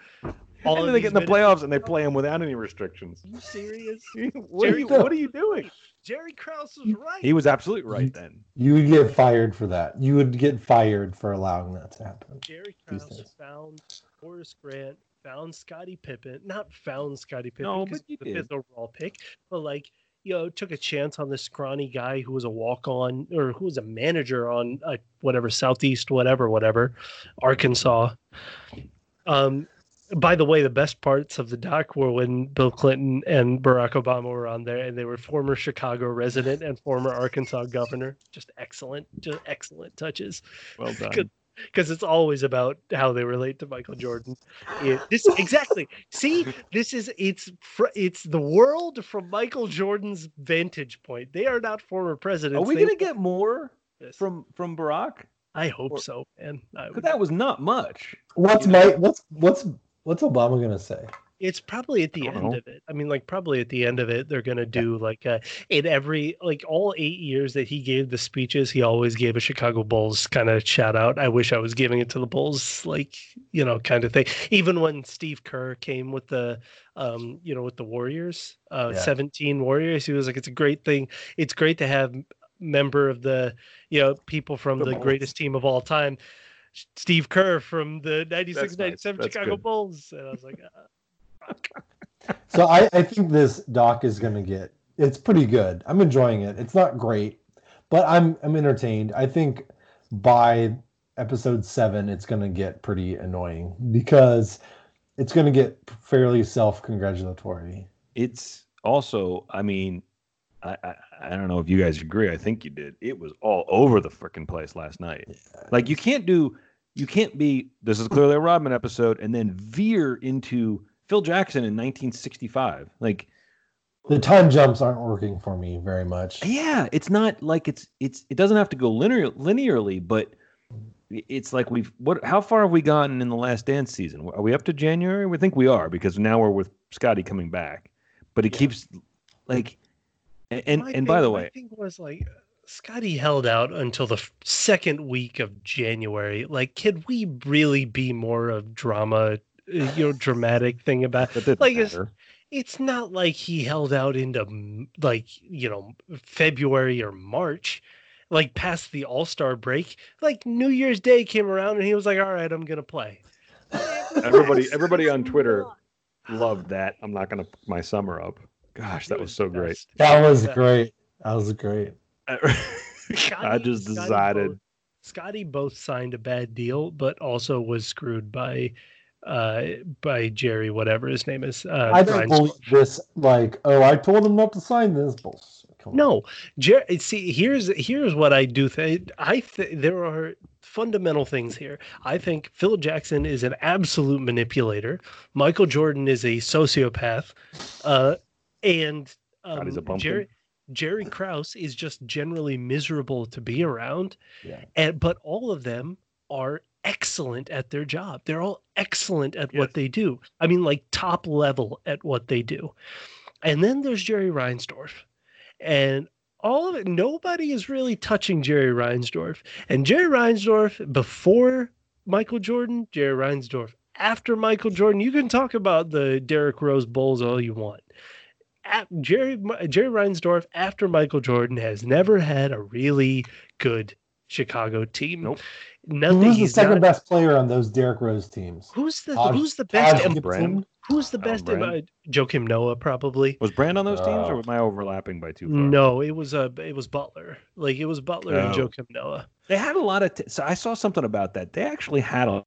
[SPEAKER 3] All
[SPEAKER 1] and then they get in the
[SPEAKER 3] minutes.
[SPEAKER 1] playoffs and they play him without any restrictions.
[SPEAKER 3] Are you serious? [laughs]
[SPEAKER 1] what, are you, what are you doing?
[SPEAKER 3] Jerry Krause was right.
[SPEAKER 1] He was absolutely right then.
[SPEAKER 2] You would get fired for that. You would get fired for allowing that to happen.
[SPEAKER 3] Jerry Krause found Horace Grant, found Scottie Pippen, not found Scottie Pippen
[SPEAKER 1] No,
[SPEAKER 3] because
[SPEAKER 1] but
[SPEAKER 3] the
[SPEAKER 1] did.
[SPEAKER 3] fifth overall pick, but like you know, took a chance on this scrawny guy who was a walk on or who was a manager on uh, whatever Southeast, whatever, whatever, Arkansas. Um, by the way, the best parts of the doc were when Bill Clinton and Barack Obama were on there, and they were former Chicago resident and former Arkansas governor. Just excellent, just excellent touches
[SPEAKER 1] Well [laughs] done.
[SPEAKER 3] Good. Because it's always about how they relate to Michael Jordan. It- this [laughs] exactly. See, this is it's it's the world from Michael Jordan's vantage point. They are not former presidents.
[SPEAKER 1] Are we going to get more
[SPEAKER 3] this.
[SPEAKER 1] from from Barack?
[SPEAKER 3] I hope
[SPEAKER 1] or-
[SPEAKER 3] so, man. I
[SPEAKER 1] Because that was not much.
[SPEAKER 2] What's
[SPEAKER 1] Yeah.
[SPEAKER 2] my what's what's what's Obama gonna say?
[SPEAKER 3] It's probably at the end
[SPEAKER 1] know.
[SPEAKER 3] of it. I mean, like probably at the end of it, they're gonna do like uh in every like all eight years that he gave the speeches, he always gave a Chicago Bulls kind of shout out. I wish I was giving it to the Bulls, like you know, kind of thing. Even when Steve Kerr came with the um, you know, with the Warriors, uh
[SPEAKER 2] Yeah.
[SPEAKER 3] 17 Warriors, he was like, It's a great thing. It's great to have member of the you know, people from
[SPEAKER 2] The
[SPEAKER 3] the greatest team of all time Steve Kerr from the 96
[SPEAKER 1] That's nice.
[SPEAKER 3] 97
[SPEAKER 1] That's
[SPEAKER 3] Chicago
[SPEAKER 1] good.
[SPEAKER 3] Bulls. And I was like, uh,
[SPEAKER 2] So I, I think this doc is going to get. It's pretty good. I'm enjoying it. It's not great, but I'm I'm entertained. I think by episode seven, it's going to get pretty annoying because it's going to get fairly self-congratulatory.
[SPEAKER 1] It's also, I mean, I, I I don't know if you guys agree. I think you did. It was all over the freaking place last night. Like you can't do, you can't be. This is clearly a Rodman episode, and then veer into Phil Jackson in 1965. Like,
[SPEAKER 2] The time jumps aren't working for me very much.
[SPEAKER 1] yeah, it's not like it's it's it doesn't have to go linear linearly, but it's like we've what? How far have we gotten in the Last Dance season? Are we up to January? We think we are because now we're with Scottie coming back, but it
[SPEAKER 3] Yeah.
[SPEAKER 1] keeps like. And and,
[SPEAKER 3] my
[SPEAKER 1] and by
[SPEAKER 3] thing-
[SPEAKER 1] the
[SPEAKER 3] my
[SPEAKER 1] way,
[SPEAKER 3] thing was like, Scottie held out until the second week of January. Like, could we really be more of drama, Uh, you know, dramatic thing about?
[SPEAKER 1] that didn't
[SPEAKER 3] like, it's-
[SPEAKER 1] matter.
[SPEAKER 3] It's not like he held out into like you know February or March, like past the All Star break. Like New Year's Day came around and he was like, "All right, I'm gonna play." [laughs]
[SPEAKER 1] Everybody- everybody on Twitter Loved that. I'm not going to put my summer up. Gosh, that
[SPEAKER 3] It
[SPEAKER 1] was so great.
[SPEAKER 2] That was great. That was great.
[SPEAKER 1] Uh, [laughs] I
[SPEAKER 3] Scottie-
[SPEAKER 1] just
[SPEAKER 3] Scottie
[SPEAKER 1] decided.
[SPEAKER 3] both- Scottie both signed a bad deal, but also was screwed by uh by Jerry, whatever his name is. Uh,
[SPEAKER 2] I don't
[SPEAKER 3] Ryan
[SPEAKER 2] believe this. Like, oh, I told him not to sign this. Bullshit. Come.
[SPEAKER 3] No, Jer- see, here's here's what I do think. I think there are fundamental things here. I think Phil Jackson is an absolute manipulator. Michael Jordan is a sociopath, uh, and
[SPEAKER 1] God, a
[SPEAKER 3] um,
[SPEAKER 1] bumpkin.
[SPEAKER 3] Jerry Jerry Krause is just generally miserable to be around.
[SPEAKER 2] Yeah.
[SPEAKER 3] And but all of them are excellent at their job. They're all excellent at
[SPEAKER 1] Yes.
[SPEAKER 3] what they do. I mean, like top level at what they do. And then there's Jerry Reinsdorf. And all of it, nobody is really touching Jerry Reinsdorf. And Jerry Reinsdorf before Michael Jordan, Jerry Reinsdorf after Michael Jordan. You can talk about the Derrick Rose Bulls all you want. At Jerry Jerry Reinsdorf after Michael Jordan has never had a really good Chicago team.
[SPEAKER 1] Nope.
[SPEAKER 3] Nothing.
[SPEAKER 2] Who's the second
[SPEAKER 3] not-
[SPEAKER 2] best player on those Derrick Rose teams?
[SPEAKER 3] Who's the
[SPEAKER 2] Taj-
[SPEAKER 3] Who's the best?
[SPEAKER 2] Taj
[SPEAKER 3] em-
[SPEAKER 2] Gibson?
[SPEAKER 3] Who's the best? em-
[SPEAKER 1] Brand?
[SPEAKER 3] uh, Joakim Noah probably.
[SPEAKER 1] Was Brand on those teams, or
[SPEAKER 2] Uh,
[SPEAKER 1] am I overlapping by too far?
[SPEAKER 3] No, it was a it was Butler. Like it was Butler and
[SPEAKER 1] Oh.
[SPEAKER 3] Joakim Noah.
[SPEAKER 1] They had a lot of. T- so I saw something about that. They actually had a,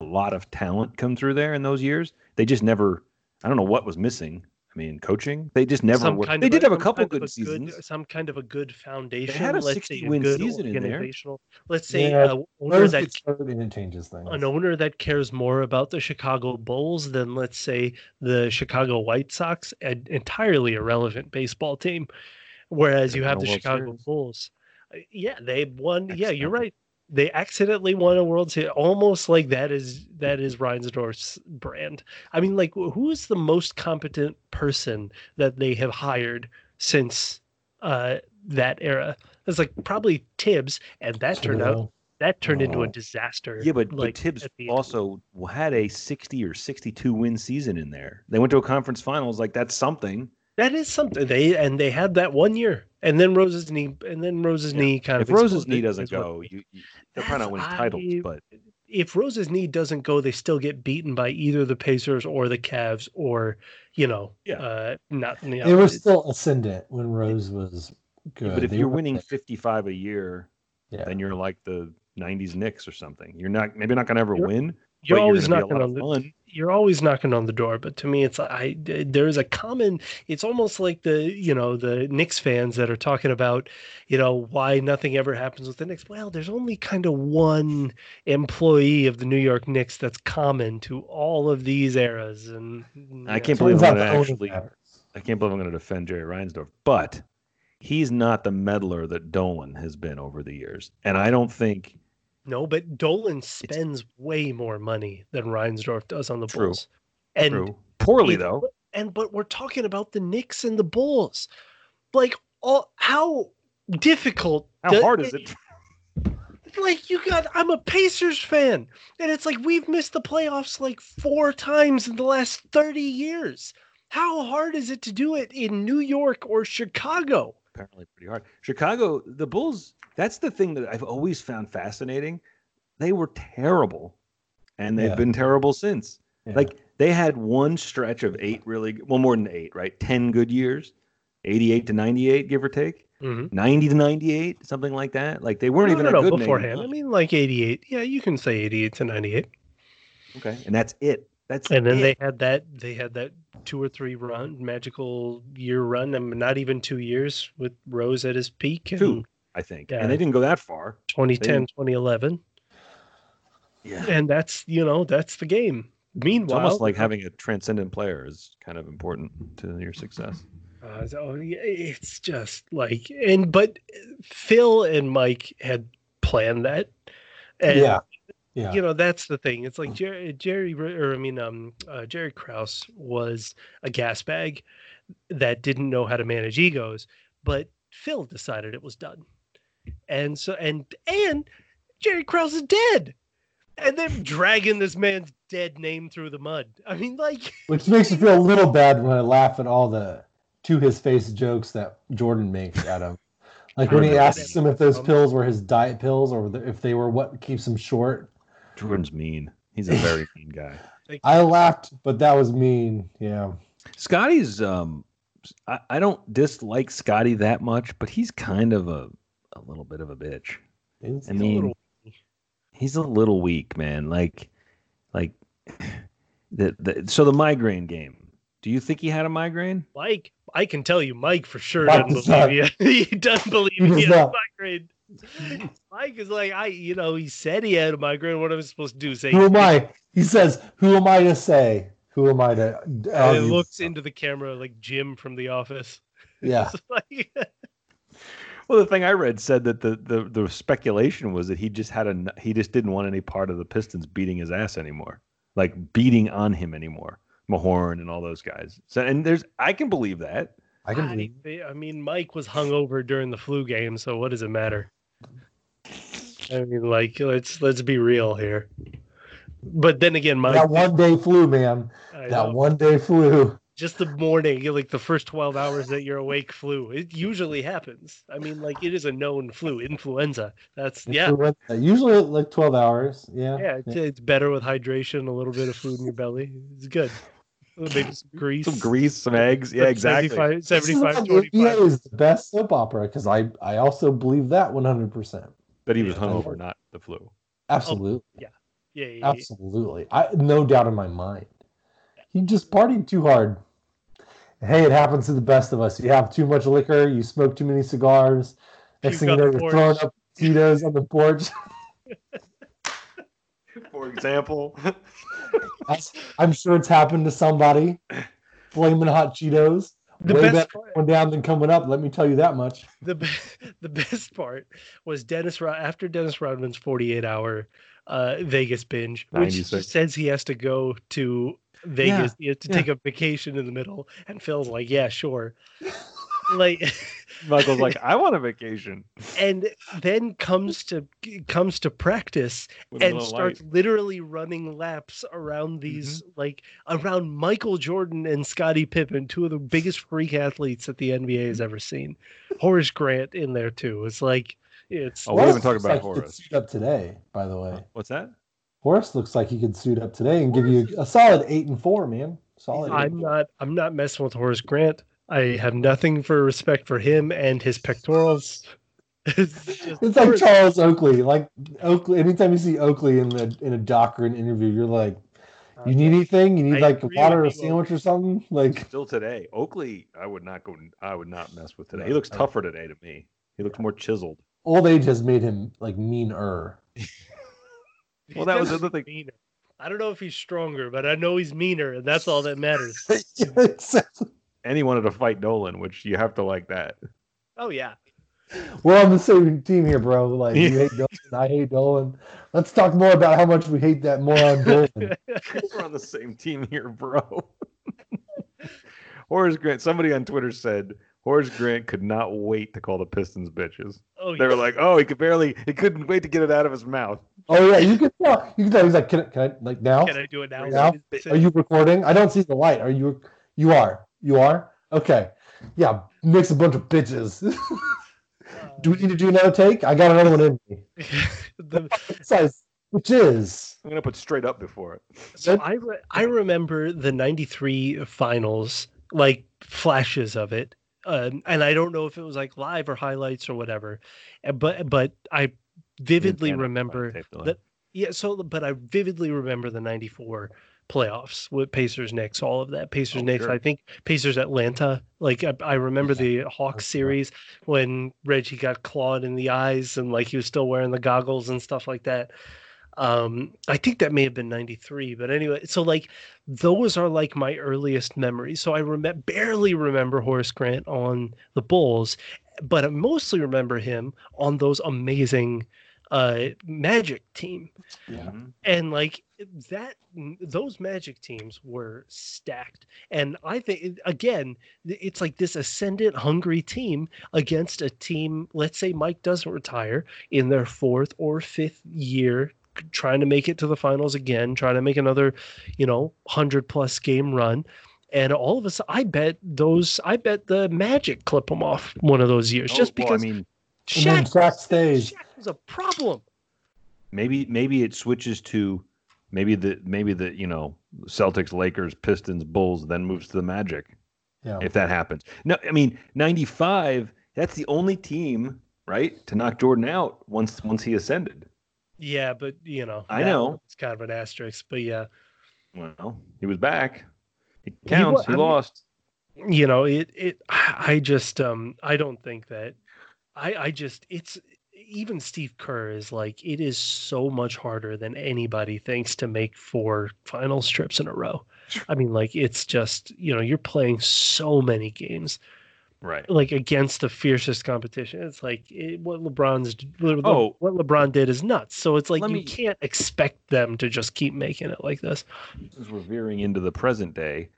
[SPEAKER 1] a lot of talent come through there in those years. They just never. I don't know what was missing. I mean, coaching. They just never.
[SPEAKER 3] Some
[SPEAKER 1] Were,
[SPEAKER 3] kind
[SPEAKER 1] they
[SPEAKER 3] of
[SPEAKER 1] did have a
[SPEAKER 3] some
[SPEAKER 1] couple
[SPEAKER 3] kind of
[SPEAKER 1] good seasons.
[SPEAKER 3] some kind of a good foundation.
[SPEAKER 1] had a
[SPEAKER 3] let's
[SPEAKER 1] 60
[SPEAKER 3] say
[SPEAKER 1] win
[SPEAKER 3] good
[SPEAKER 1] season in there.
[SPEAKER 3] organizational. Let's say
[SPEAKER 2] Yeah,
[SPEAKER 3] a owner that
[SPEAKER 2] gets it changes things.
[SPEAKER 3] an owner that cares more about the Chicago Bulls than let's say the Chicago White Sox, an entirely irrelevant baseball team. Whereas you have the
[SPEAKER 1] World
[SPEAKER 3] Chicago
[SPEAKER 1] Series.
[SPEAKER 3] Bulls. Uh, Yeah, they won. Yeah, you're right. They accidentally won a World Series, almost like that is that is Reinsdorf's brand. I mean, like who is the most competent person that they have hired since uh, that era? It's like probably Tibbs, and that turned out that turned into a
[SPEAKER 2] Oh.
[SPEAKER 3] disaster.
[SPEAKER 1] Yeah, but,
[SPEAKER 3] like,
[SPEAKER 1] but Tibbs
[SPEAKER 3] at end.
[SPEAKER 1] also had a 60 or 62 win season in there. They went to a conference finals. Like that's something.
[SPEAKER 3] That is something they and they had that one year, and then Rose's knee, and then Rose's
[SPEAKER 1] Yeah.
[SPEAKER 3] knee kind
[SPEAKER 1] If
[SPEAKER 3] of.
[SPEAKER 1] If
[SPEAKER 3] Rose's
[SPEAKER 1] knee doesn't
[SPEAKER 3] is what-
[SPEAKER 1] go, you, you they're probably not winning
[SPEAKER 3] That's-
[SPEAKER 1] titles.
[SPEAKER 3] I-
[SPEAKER 1] But
[SPEAKER 3] If Rose's knee doesn't go, they still get beaten by either the Pacers or the Cavs, or you know,
[SPEAKER 1] Yeah.
[SPEAKER 3] uh, not. You know,
[SPEAKER 2] They were still ascendant when Rose was good.
[SPEAKER 1] but if
[SPEAKER 2] They
[SPEAKER 1] you're
[SPEAKER 2] were-
[SPEAKER 1] winning 55 a year,
[SPEAKER 2] yeah.
[SPEAKER 1] then you're like the 90s Knicks or something. You're not maybe not gonna ever
[SPEAKER 3] You're-
[SPEAKER 1] win.
[SPEAKER 3] You're always
[SPEAKER 1] you're
[SPEAKER 3] knocking on the.
[SPEAKER 1] fun.
[SPEAKER 3] You're always knocking on the door, but to me, it's I. There is a common. It's almost like the you know the Knicks fans that are talking about, you know, why nothing ever happens with the Knicks. Well, there's only kind of one employee of the New York Knicks that's common to all of these eras, and
[SPEAKER 1] I can't
[SPEAKER 3] yeah.
[SPEAKER 1] believe I'm gonna actually-
[SPEAKER 2] matters.
[SPEAKER 1] I can't believe I'm going to defend Jerry Reinsdorf, but he's not the meddler that Dolan has been over the years. And I don't think
[SPEAKER 3] No, but Dolan spends way more money than Reinsdorf does on the
[SPEAKER 1] True.
[SPEAKER 3] Bulls. And
[SPEAKER 1] true. Poorly
[SPEAKER 3] if-
[SPEAKER 1] though.
[SPEAKER 3] and but we're talking about the Knicks and the Bulls. Like all how difficult
[SPEAKER 1] How hard is it? [laughs]
[SPEAKER 3] Like you got I'm a Pacers fan. And it's like we've missed the playoffs like four times in the last 30 years. How hard is it to do it in New York or Chicago?
[SPEAKER 1] Apparently pretty hard. Chicago, the Bulls, that's the thing that I've always found fascinating. they were terrible, and they've
[SPEAKER 2] Yeah.
[SPEAKER 1] been terrible since.
[SPEAKER 2] Yeah.
[SPEAKER 1] Like they had one stretch of eight really, well, more than eight, right? Ten good years, eighty-eight to ninety-eight, give or take,
[SPEAKER 3] Mhm.
[SPEAKER 1] ninety to ninety-eight, something like that. Like they weren't
[SPEAKER 3] No,
[SPEAKER 1] even
[SPEAKER 3] no,
[SPEAKER 1] good
[SPEAKER 3] beforehand. I mean, like 88. Yeah, you can say 88 to 98.
[SPEAKER 1] Okay, and that's it. That's
[SPEAKER 3] And then
[SPEAKER 1] it.
[SPEAKER 3] they had that they had that two or three run magical year run. I mean, not even two years with Rose at his peak. and
[SPEAKER 1] Two. I think,
[SPEAKER 3] Yeah.
[SPEAKER 1] and they didn't go that far.
[SPEAKER 3] 2010, 2011,
[SPEAKER 1] Yeah,
[SPEAKER 3] and that's you know that's the game.
[SPEAKER 1] it's
[SPEAKER 3] Meanwhile,
[SPEAKER 1] almost like having a transcendent player is kind of important to your success.
[SPEAKER 3] Uh, so it's just like and but Phil and Mike had planned that. And,
[SPEAKER 2] yeah. Yeah.
[SPEAKER 3] You know that's the thing. It's like Jerry, Jerry, or I mean, um, uh, Jerry Krause was a gas bag that didn't know how to manage egos, but Phil decided it was done, and so and and Jerry Krause is dead, and they're dragging this man's dead name through the mud. I mean, like,
[SPEAKER 2] Which makes me feel a [laughs] little bad when I laugh at all the to his face jokes that Jordan makes at him. Like when he asks him if those pills were his diet pills or if they were what keeps him short.
[SPEAKER 1] Jordan's mean. He's a very [laughs] mean guy.
[SPEAKER 2] I laughed, but that was mean. Yeah.
[SPEAKER 1] Scottie's um I, I don't dislike Scottie that much, but he's kind of a a little bit of a bitch.
[SPEAKER 2] It's-
[SPEAKER 1] I
[SPEAKER 3] a
[SPEAKER 1] mean,
[SPEAKER 3] little-
[SPEAKER 1] he's a little weak, man. Like like [laughs] the, the so the migraine game. Do you think he had a migraine?
[SPEAKER 3] Mike, I can tell you, Mike for sure
[SPEAKER 2] Mike
[SPEAKER 3] doesn't
[SPEAKER 2] does not.
[SPEAKER 3] believe you. [laughs] he doesn't believe
[SPEAKER 2] He
[SPEAKER 3] he,
[SPEAKER 2] does
[SPEAKER 3] has a migraine. [laughs] Mike is like, I, you know, he said he had a migraine. What am I supposed to do? Say,
[SPEAKER 2] Who am I? He says, "Who am I to say? Who am I to?"
[SPEAKER 3] And it looks into the camera like Jim from The Office. [laughs]
[SPEAKER 2] Yeah.
[SPEAKER 3] Like, [laughs]
[SPEAKER 1] Well, the thing I read said that the, the, the speculation was that he just had a he just didn't want any part of the Pistons beating his ass anymore, like beating on him anymore. Mahorn and all those guys. So and there's I can believe that.
[SPEAKER 2] I can
[SPEAKER 3] I,
[SPEAKER 2] believe.
[SPEAKER 3] I mean, Mike was hungover during the flu game, so what does it matter? I mean, like, let's let's be real here. But then again, Mike,
[SPEAKER 2] That one day flu, man.
[SPEAKER 3] I
[SPEAKER 2] That
[SPEAKER 3] know.
[SPEAKER 2] one day flu.
[SPEAKER 3] just the morning, like the first 12 hours that you're awake flu. It usually happens. I mean, like it is a known flu, influenza. That's yeah.
[SPEAKER 2] Usually like twelve hours. Yeah.
[SPEAKER 3] Yeah, it's, it's better with hydration, a little bit of food in your belly. It's good. Maybe some grease.
[SPEAKER 1] Some grease, some eggs. Yeah, exactly.
[SPEAKER 3] 75,
[SPEAKER 2] This is
[SPEAKER 3] 75
[SPEAKER 2] why the
[SPEAKER 3] 25.
[SPEAKER 2] Is the best soap opera because I I also believe that one hundred percent.
[SPEAKER 1] That he was
[SPEAKER 3] Yeah.
[SPEAKER 1] hungover, not the flu.
[SPEAKER 2] Absolutely.
[SPEAKER 3] Yeah, yeah, yeah.
[SPEAKER 2] Absolutely. I no doubt in my mind. He just partied too hard. Hey, it happens to the best of us. You have too much liquor, you smoke too many cigars. Next
[SPEAKER 3] Puke
[SPEAKER 2] thing you know, you're
[SPEAKER 3] porch.
[SPEAKER 2] throwing up [laughs] Tito's on the porch. [laughs]
[SPEAKER 1] For example,
[SPEAKER 2] I'm sure it's happened to somebody. [laughs] Flaming hot Cheetos.
[SPEAKER 3] The
[SPEAKER 2] Way
[SPEAKER 3] best
[SPEAKER 2] better
[SPEAKER 3] part,
[SPEAKER 2] going down than coming up. Let me tell you that much.
[SPEAKER 3] the [laughs] the best part was Dennis Rod- after Dennis Rodman's 48 hour uh, Vegas binge, which
[SPEAKER 1] 96.
[SPEAKER 3] says he has to go to Vegas has to
[SPEAKER 2] yeah.
[SPEAKER 3] take a vacation in the middle, and Phil's like, "Yeah, sure." [laughs] like,
[SPEAKER 1] Michael's like, [laughs] I want a vacation.
[SPEAKER 3] and then comes to comes to practice
[SPEAKER 1] with
[SPEAKER 3] and starts
[SPEAKER 1] light.
[SPEAKER 3] literally running laps around mm-hmm. these like around Michael Jordan and Scottie Pippen, two of the biggest freak athletes that the NBA has ever seen. Horace Grant in there too. It's like it's
[SPEAKER 1] Oh, we haven't
[SPEAKER 2] Horace
[SPEAKER 1] talked about
[SPEAKER 2] like
[SPEAKER 1] Horace.
[SPEAKER 2] Suit up today, by the way.
[SPEAKER 1] What's that?
[SPEAKER 2] Horace looks like he could suit up today and give you a solid eight and four, man. Solid.
[SPEAKER 3] I'm not I'm not messing with Horace Grant. I have nothing for respect for him and his pectorals. [laughs] it's just
[SPEAKER 2] It's like Charles Oakley. Like Oakley. Anytime you see Oakley in the in a doc or an interview, you're like, uh, you need anything? You need
[SPEAKER 3] I
[SPEAKER 2] like water or a sandwich or something? Like
[SPEAKER 1] Still today, Oakley. I would not go. I would not mess with today.
[SPEAKER 2] No,
[SPEAKER 1] he looks
[SPEAKER 2] I-
[SPEAKER 1] tougher today to me. He looks more chiseled.
[SPEAKER 2] old age has made him like meaner. [laughs]
[SPEAKER 1] Well, that was the
[SPEAKER 3] He's
[SPEAKER 1] other thing.
[SPEAKER 3] meaner. I don't know if he's stronger, but I know he's meaner, and that's all that matters. [laughs]
[SPEAKER 1] And he wanted to fight Dolan, which you have to like that.
[SPEAKER 3] Oh yeah.
[SPEAKER 2] We're on the same team here, bro. Like you hate [laughs] Dolan, I hate Dolan. Let's talk more about how much we hate that moron Dolan. [laughs]
[SPEAKER 1] We're on the same team here, bro. [laughs] Horace Grant. Somebody on Twitter said Horace Grant could not wait to call the Pistons bitches.
[SPEAKER 3] Oh
[SPEAKER 1] They were like, "Oh, he could barely. He couldn't wait to get it out of his mouth."
[SPEAKER 2] Oh yeah, you can tell. You can tell. He's like, can I, can I like now?
[SPEAKER 3] Can I do it now?
[SPEAKER 2] Now? Are you recording? I don't see the light. Are you? You are. You are. Okay. Yeah. Mix a bunch of bitches. [laughs] do we need to do another take? I got another one in me. [laughs]
[SPEAKER 3] the,
[SPEAKER 2] Size. which is
[SPEAKER 1] I'm gonna put straight up before it.
[SPEAKER 3] So I re- I remember the '93 finals, like flashes of it, um, and I don't know if it was like live or highlights or whatever, uh, but but I vividly remember that yeah. So but I vividly remember the '94 playoffs with Pacers Knicks, all of that Pacers
[SPEAKER 1] Oh,
[SPEAKER 3] Knicks.
[SPEAKER 1] sure.
[SPEAKER 3] I think Pacers Atlanta. Like I, I remember
[SPEAKER 2] Yeah,
[SPEAKER 3] the Hawks series when Reggie got clawed in the eyes and like he was still wearing the goggles and stuff like that. Um, I think that may have been 93, but anyway, so like those are like my earliest memories. So I remember barely remember Horace Grant on the Bulls, but I mostly remember him on those amazing uh Magic team.
[SPEAKER 2] yeah.
[SPEAKER 3] And like that those Magic teams were stacked. And I think again, it's like this ascendant hungry team against a team, let's say Mike doesn't retire in their fourth or fifth year trying to make it to the finals again, trying to make another, you know, 100 plus game run. And all of a sudden, I bet those, I bet the Magic clip them off one of those years
[SPEAKER 1] Oh,
[SPEAKER 3] just
[SPEAKER 1] well,
[SPEAKER 3] because
[SPEAKER 1] I mean,
[SPEAKER 2] And then
[SPEAKER 3] Shaq,
[SPEAKER 2] Shaq stays.
[SPEAKER 3] Shaq was a problem.
[SPEAKER 1] maybe maybe it switches to maybe the maybe the you know Celtics, Lakers, Pistons, Bulls, then moves to the Magic.
[SPEAKER 2] Yeah.
[SPEAKER 1] if that happens. No, I mean '95. That's the only team, right, to knock Jordan out once once he ascended.
[SPEAKER 3] Yeah, but you know,
[SPEAKER 1] I know.
[SPEAKER 3] It's kind of an asterisk, but yeah,
[SPEAKER 1] Well, he was back. It
[SPEAKER 3] He
[SPEAKER 1] counts.
[SPEAKER 3] wa-
[SPEAKER 1] He,
[SPEAKER 3] I mean-
[SPEAKER 1] lost.
[SPEAKER 3] you know, it, it, I just, um, I don't think that, I, I just, it's, even Steve Kerr is like, it is so much harder than anybody thinks to make four final strips in a row. I mean, like, it's just, you know, you're playing so many games,
[SPEAKER 1] Right.
[SPEAKER 3] like against the fiercest competition. It's like it, what LeBron's, what,
[SPEAKER 1] Oh.
[SPEAKER 3] what LeBron did is nuts. So it's like you
[SPEAKER 1] me-
[SPEAKER 3] can't expect them to just keep making it like this.
[SPEAKER 1] Since we're veering into the present day,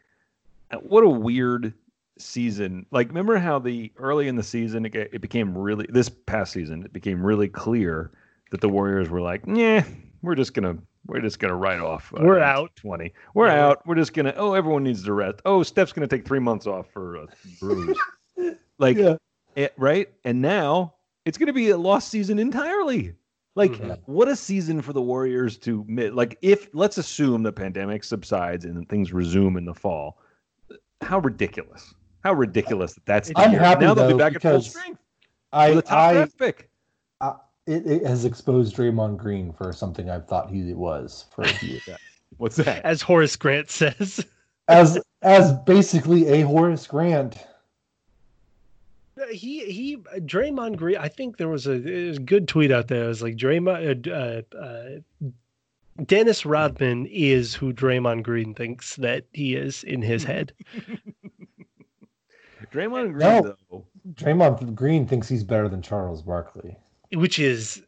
[SPEAKER 1] what a weird season. Like, remember how the early in the season it, it became really this past season it became really clear that the Warriors were like, yeah, we're just gonna we're just gonna write off. uh,
[SPEAKER 3] We're out.
[SPEAKER 1] Twenty. We're
[SPEAKER 3] Yeah,
[SPEAKER 1] out. We're just gonna. Oh, everyone needs to rest. Oh, Steph's gonna take three months off for a bruise. [laughs] like,
[SPEAKER 2] Yeah.
[SPEAKER 1] it, right? And now it's to be a lost season entirely. Like,
[SPEAKER 3] Mhm.
[SPEAKER 1] what a season for the Warriors to like. If let's assume the pandemic subsides and things resume in the fall, how ridiculous! How ridiculous that that's
[SPEAKER 2] I'm
[SPEAKER 1] year.
[SPEAKER 2] happy,
[SPEAKER 1] now they'll be back at full
[SPEAKER 2] because
[SPEAKER 1] strength
[SPEAKER 2] I,
[SPEAKER 1] with top
[SPEAKER 2] I,
[SPEAKER 1] draft pick.
[SPEAKER 2] it, it has exposed Draymond Green for something I thought he was for a [laughs] few years.
[SPEAKER 1] What's that?
[SPEAKER 3] As Horace Grant says. [laughs]
[SPEAKER 2] as as basically a Horace Grant.
[SPEAKER 3] he he Draymond Green. I think there was a, there was a good tweet out there. It was like Draymond. Uh, uh, Dennis Rodman is who Draymond Green thinks that he is in his [laughs] head.
[SPEAKER 1] Draymond Green,
[SPEAKER 2] No.
[SPEAKER 1] though.
[SPEAKER 2] Draymond Green thinks he's better than Charles Barkley.
[SPEAKER 3] which is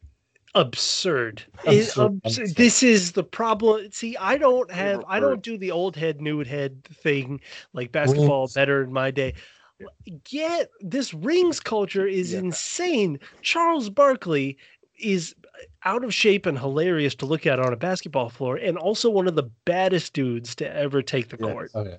[SPEAKER 3] absurd.
[SPEAKER 2] Absurd,
[SPEAKER 3] abs-
[SPEAKER 2] absurd.
[SPEAKER 3] This is the problem. See, I don't have, I don't do the old head, new head thing like basketball
[SPEAKER 2] Rings.
[SPEAKER 3] better in my day. Get this rings culture is
[SPEAKER 1] Yeah.
[SPEAKER 3] insane. Charles Barkley is out of shape and hilarious to look at on a basketball floor, and also one of the baddest dudes to ever take the oh,
[SPEAKER 2] Yeah,
[SPEAKER 3] court.
[SPEAKER 2] Okay.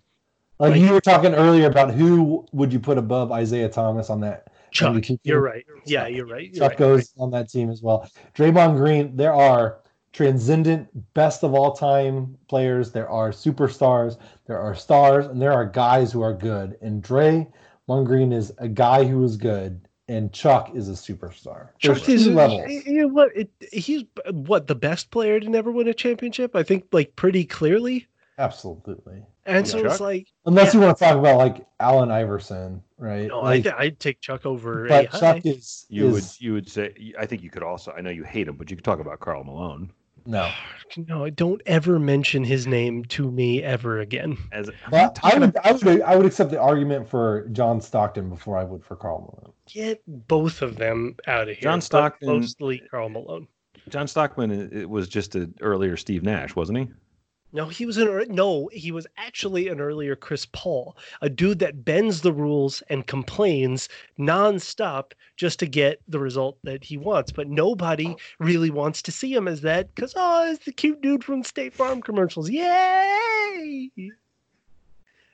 [SPEAKER 2] Like,
[SPEAKER 3] Like-
[SPEAKER 2] you were talking earlier about who would you put above Isiah Thomas on that
[SPEAKER 3] Chuck, you're right. Yeah, you're right. You're
[SPEAKER 2] Chuck
[SPEAKER 3] right.
[SPEAKER 2] goes on that team as well. Draymond Green, there are transcendent best of all time players, there are superstars, there are stars, and there are guys who are good. And Draymond Green is a guy who is good, and Chuck is a superstar. There's
[SPEAKER 3] Chuck is
[SPEAKER 2] two levels.
[SPEAKER 3] You know what? It, he's what the best player to never win a championship. I think, like pretty clearly.
[SPEAKER 2] Absolutely.
[SPEAKER 3] And
[SPEAKER 1] Yeah.
[SPEAKER 3] so it's like,
[SPEAKER 2] Unless
[SPEAKER 3] Yeah.
[SPEAKER 2] you want to talk about like Allen Iverson, right?
[SPEAKER 3] no,
[SPEAKER 2] Like,
[SPEAKER 3] I, I'd take Chuck over.
[SPEAKER 2] but
[SPEAKER 3] AI.
[SPEAKER 2] Chuck is,
[SPEAKER 1] You would you would say I think you could also I know you hate him, but you could talk about Karl Malone
[SPEAKER 2] no. [sighs]
[SPEAKER 3] no, don't ever mention his name to me ever again.
[SPEAKER 1] as
[SPEAKER 2] But I would, I would, I would accept the argument for John Stockton before I would for Karl Malone.
[SPEAKER 3] Get both of them out of here.
[SPEAKER 1] John
[SPEAKER 3] but
[SPEAKER 1] Stockton-
[SPEAKER 3] mostly Carl Malone.
[SPEAKER 1] John Stockton. It it was just an earlier Steve Nash, wasn't he?
[SPEAKER 3] No, he was an ear- no, he was actually an earlier Chris Paul, a dude that bends the rules and complains nonstop just to get the result that he wants. But nobody really wants to see him as that because oh, it's the cute dude from State Farm commercials. Yay!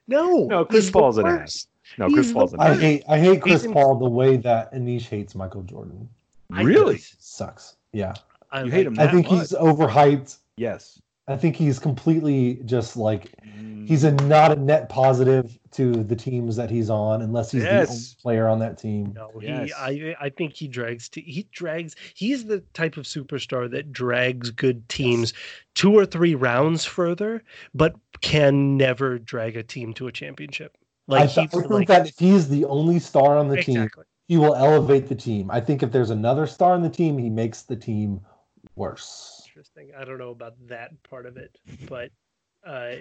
[SPEAKER 3] No,
[SPEAKER 1] No, Chris Paul's an ass. No,
[SPEAKER 3] He's
[SPEAKER 1] Chris
[SPEAKER 3] the
[SPEAKER 1] Paul's an
[SPEAKER 2] I hate, I hate Chris
[SPEAKER 3] He's in-
[SPEAKER 2] Paul the way that Anish hates Michael Jordan.
[SPEAKER 1] Really?
[SPEAKER 2] Sucks. Yeah.
[SPEAKER 3] I
[SPEAKER 1] You hate him
[SPEAKER 2] I think
[SPEAKER 1] much?
[SPEAKER 2] he's overhyped.
[SPEAKER 1] Yes.
[SPEAKER 2] I think he's completely just like
[SPEAKER 1] Mm.
[SPEAKER 2] he's a not a net positive to the teams that he's on unless he's the only player on that team.
[SPEAKER 3] No,
[SPEAKER 1] Yes.
[SPEAKER 3] he. I. I think he drags. to, he drags. He's the type of superstar that drags good teams two or three rounds further, but can never drag a team to a championship.
[SPEAKER 2] I,
[SPEAKER 3] Like
[SPEAKER 2] th-
[SPEAKER 3] he.
[SPEAKER 2] I think
[SPEAKER 3] like,
[SPEAKER 2] that if he's the only star on the team,
[SPEAKER 3] exactly.
[SPEAKER 2] he will elevate the team. I think if there's another star on the team, he makes the team worse.
[SPEAKER 3] Interesting. I don't know about that part of it, but uh,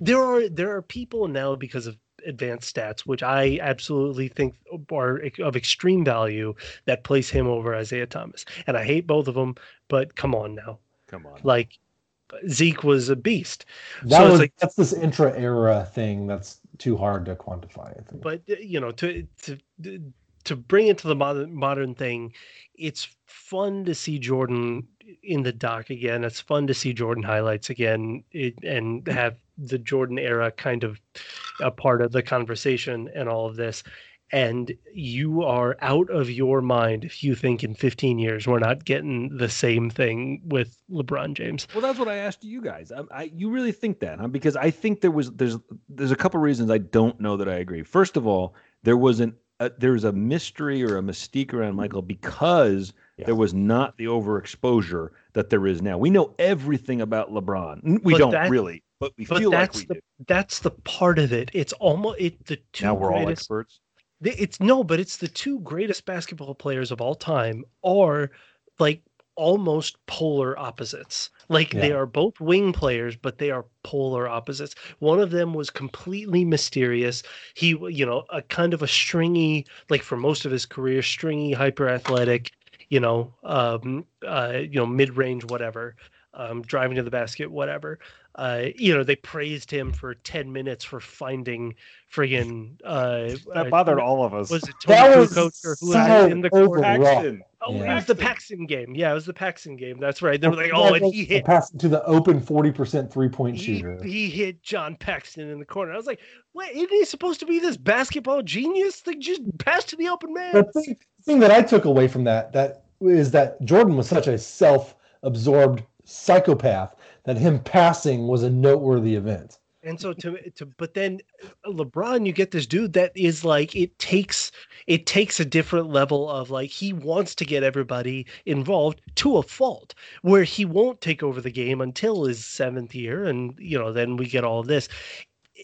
[SPEAKER 3] there are there are people now because of advanced stats, which I absolutely think are of extreme value, that place him over Isiah Thomas. And I hate both of them, but come on now,
[SPEAKER 1] Come on.
[SPEAKER 3] like Zeke was a beast.
[SPEAKER 2] That
[SPEAKER 3] So
[SPEAKER 2] was
[SPEAKER 3] like-
[SPEAKER 2] that's this intra era thing that's too hard to quantify. I think.
[SPEAKER 3] but uh, you know to to to bring it to the modern modern thing it's fun to see jordan in the dock again it's fun to see jordan highlights again it, and have the jordan era kind of a part of the conversation and all of this and you are out of your mind if you think in 15 years we're not getting the same thing with lebron james
[SPEAKER 1] Well, that's what I asked you guys. I, I, you really think that, huh? Because I think there was there's there's a couple reasons I don't know that I agree. First of all, there was an Uh, there was a mystery or a mystique around Michael because
[SPEAKER 2] Yeah.
[SPEAKER 1] there was not the overexposure that there is now. We know everything about LeBron. We
[SPEAKER 3] But
[SPEAKER 1] don't
[SPEAKER 3] that-
[SPEAKER 1] really, but we
[SPEAKER 3] but
[SPEAKER 1] feel like
[SPEAKER 3] that's
[SPEAKER 1] we
[SPEAKER 3] the
[SPEAKER 1] do.
[SPEAKER 3] that's the part of it it's almost it the two
[SPEAKER 1] Now we're all experts.
[SPEAKER 3] It's no, but it's the two greatest basketball players of all time are like almost polar opposites. Like they are both wing players, but they are polar opposites. One of them was completely mysterious. He, you know, a kind of a stringy, like for most of his career, stringy, hyper athletic, you know, um, uh, you know, mid range, whatever, um, driving to the basket, whatever. Uh, you know, they praised him for 10 minutes for finding friggin' uh,
[SPEAKER 1] That
[SPEAKER 3] uh,
[SPEAKER 1] bothered all of us.
[SPEAKER 3] was it Tony
[SPEAKER 2] That was
[SPEAKER 3] Kukoc or who
[SPEAKER 2] so
[SPEAKER 3] was in the corner?
[SPEAKER 2] overwrought.
[SPEAKER 1] Paxson.
[SPEAKER 3] Oh,
[SPEAKER 2] Yeah.
[SPEAKER 3] it was the Paxson game. Yeah, it was the Paxson game. That's right. They were like, oh, and he
[SPEAKER 2] the
[SPEAKER 3] hit
[SPEAKER 2] pass to the open forty percent three point shooter.
[SPEAKER 3] he hit John Paxson in the corner. I was like, what? Isn't he supposed to be this basketball genius? Like, just pass to the open man.
[SPEAKER 2] The thing, thing that I took away from that that is that Jordan was such a self-absorbed psychopath that him passing was a noteworthy event.
[SPEAKER 3] And so to to but then LeBron, you get this dude that is like it takes it takes a different level of like he wants to get everybody involved to a fault where he won't take over the game until his seventh year, and you know then we get all this.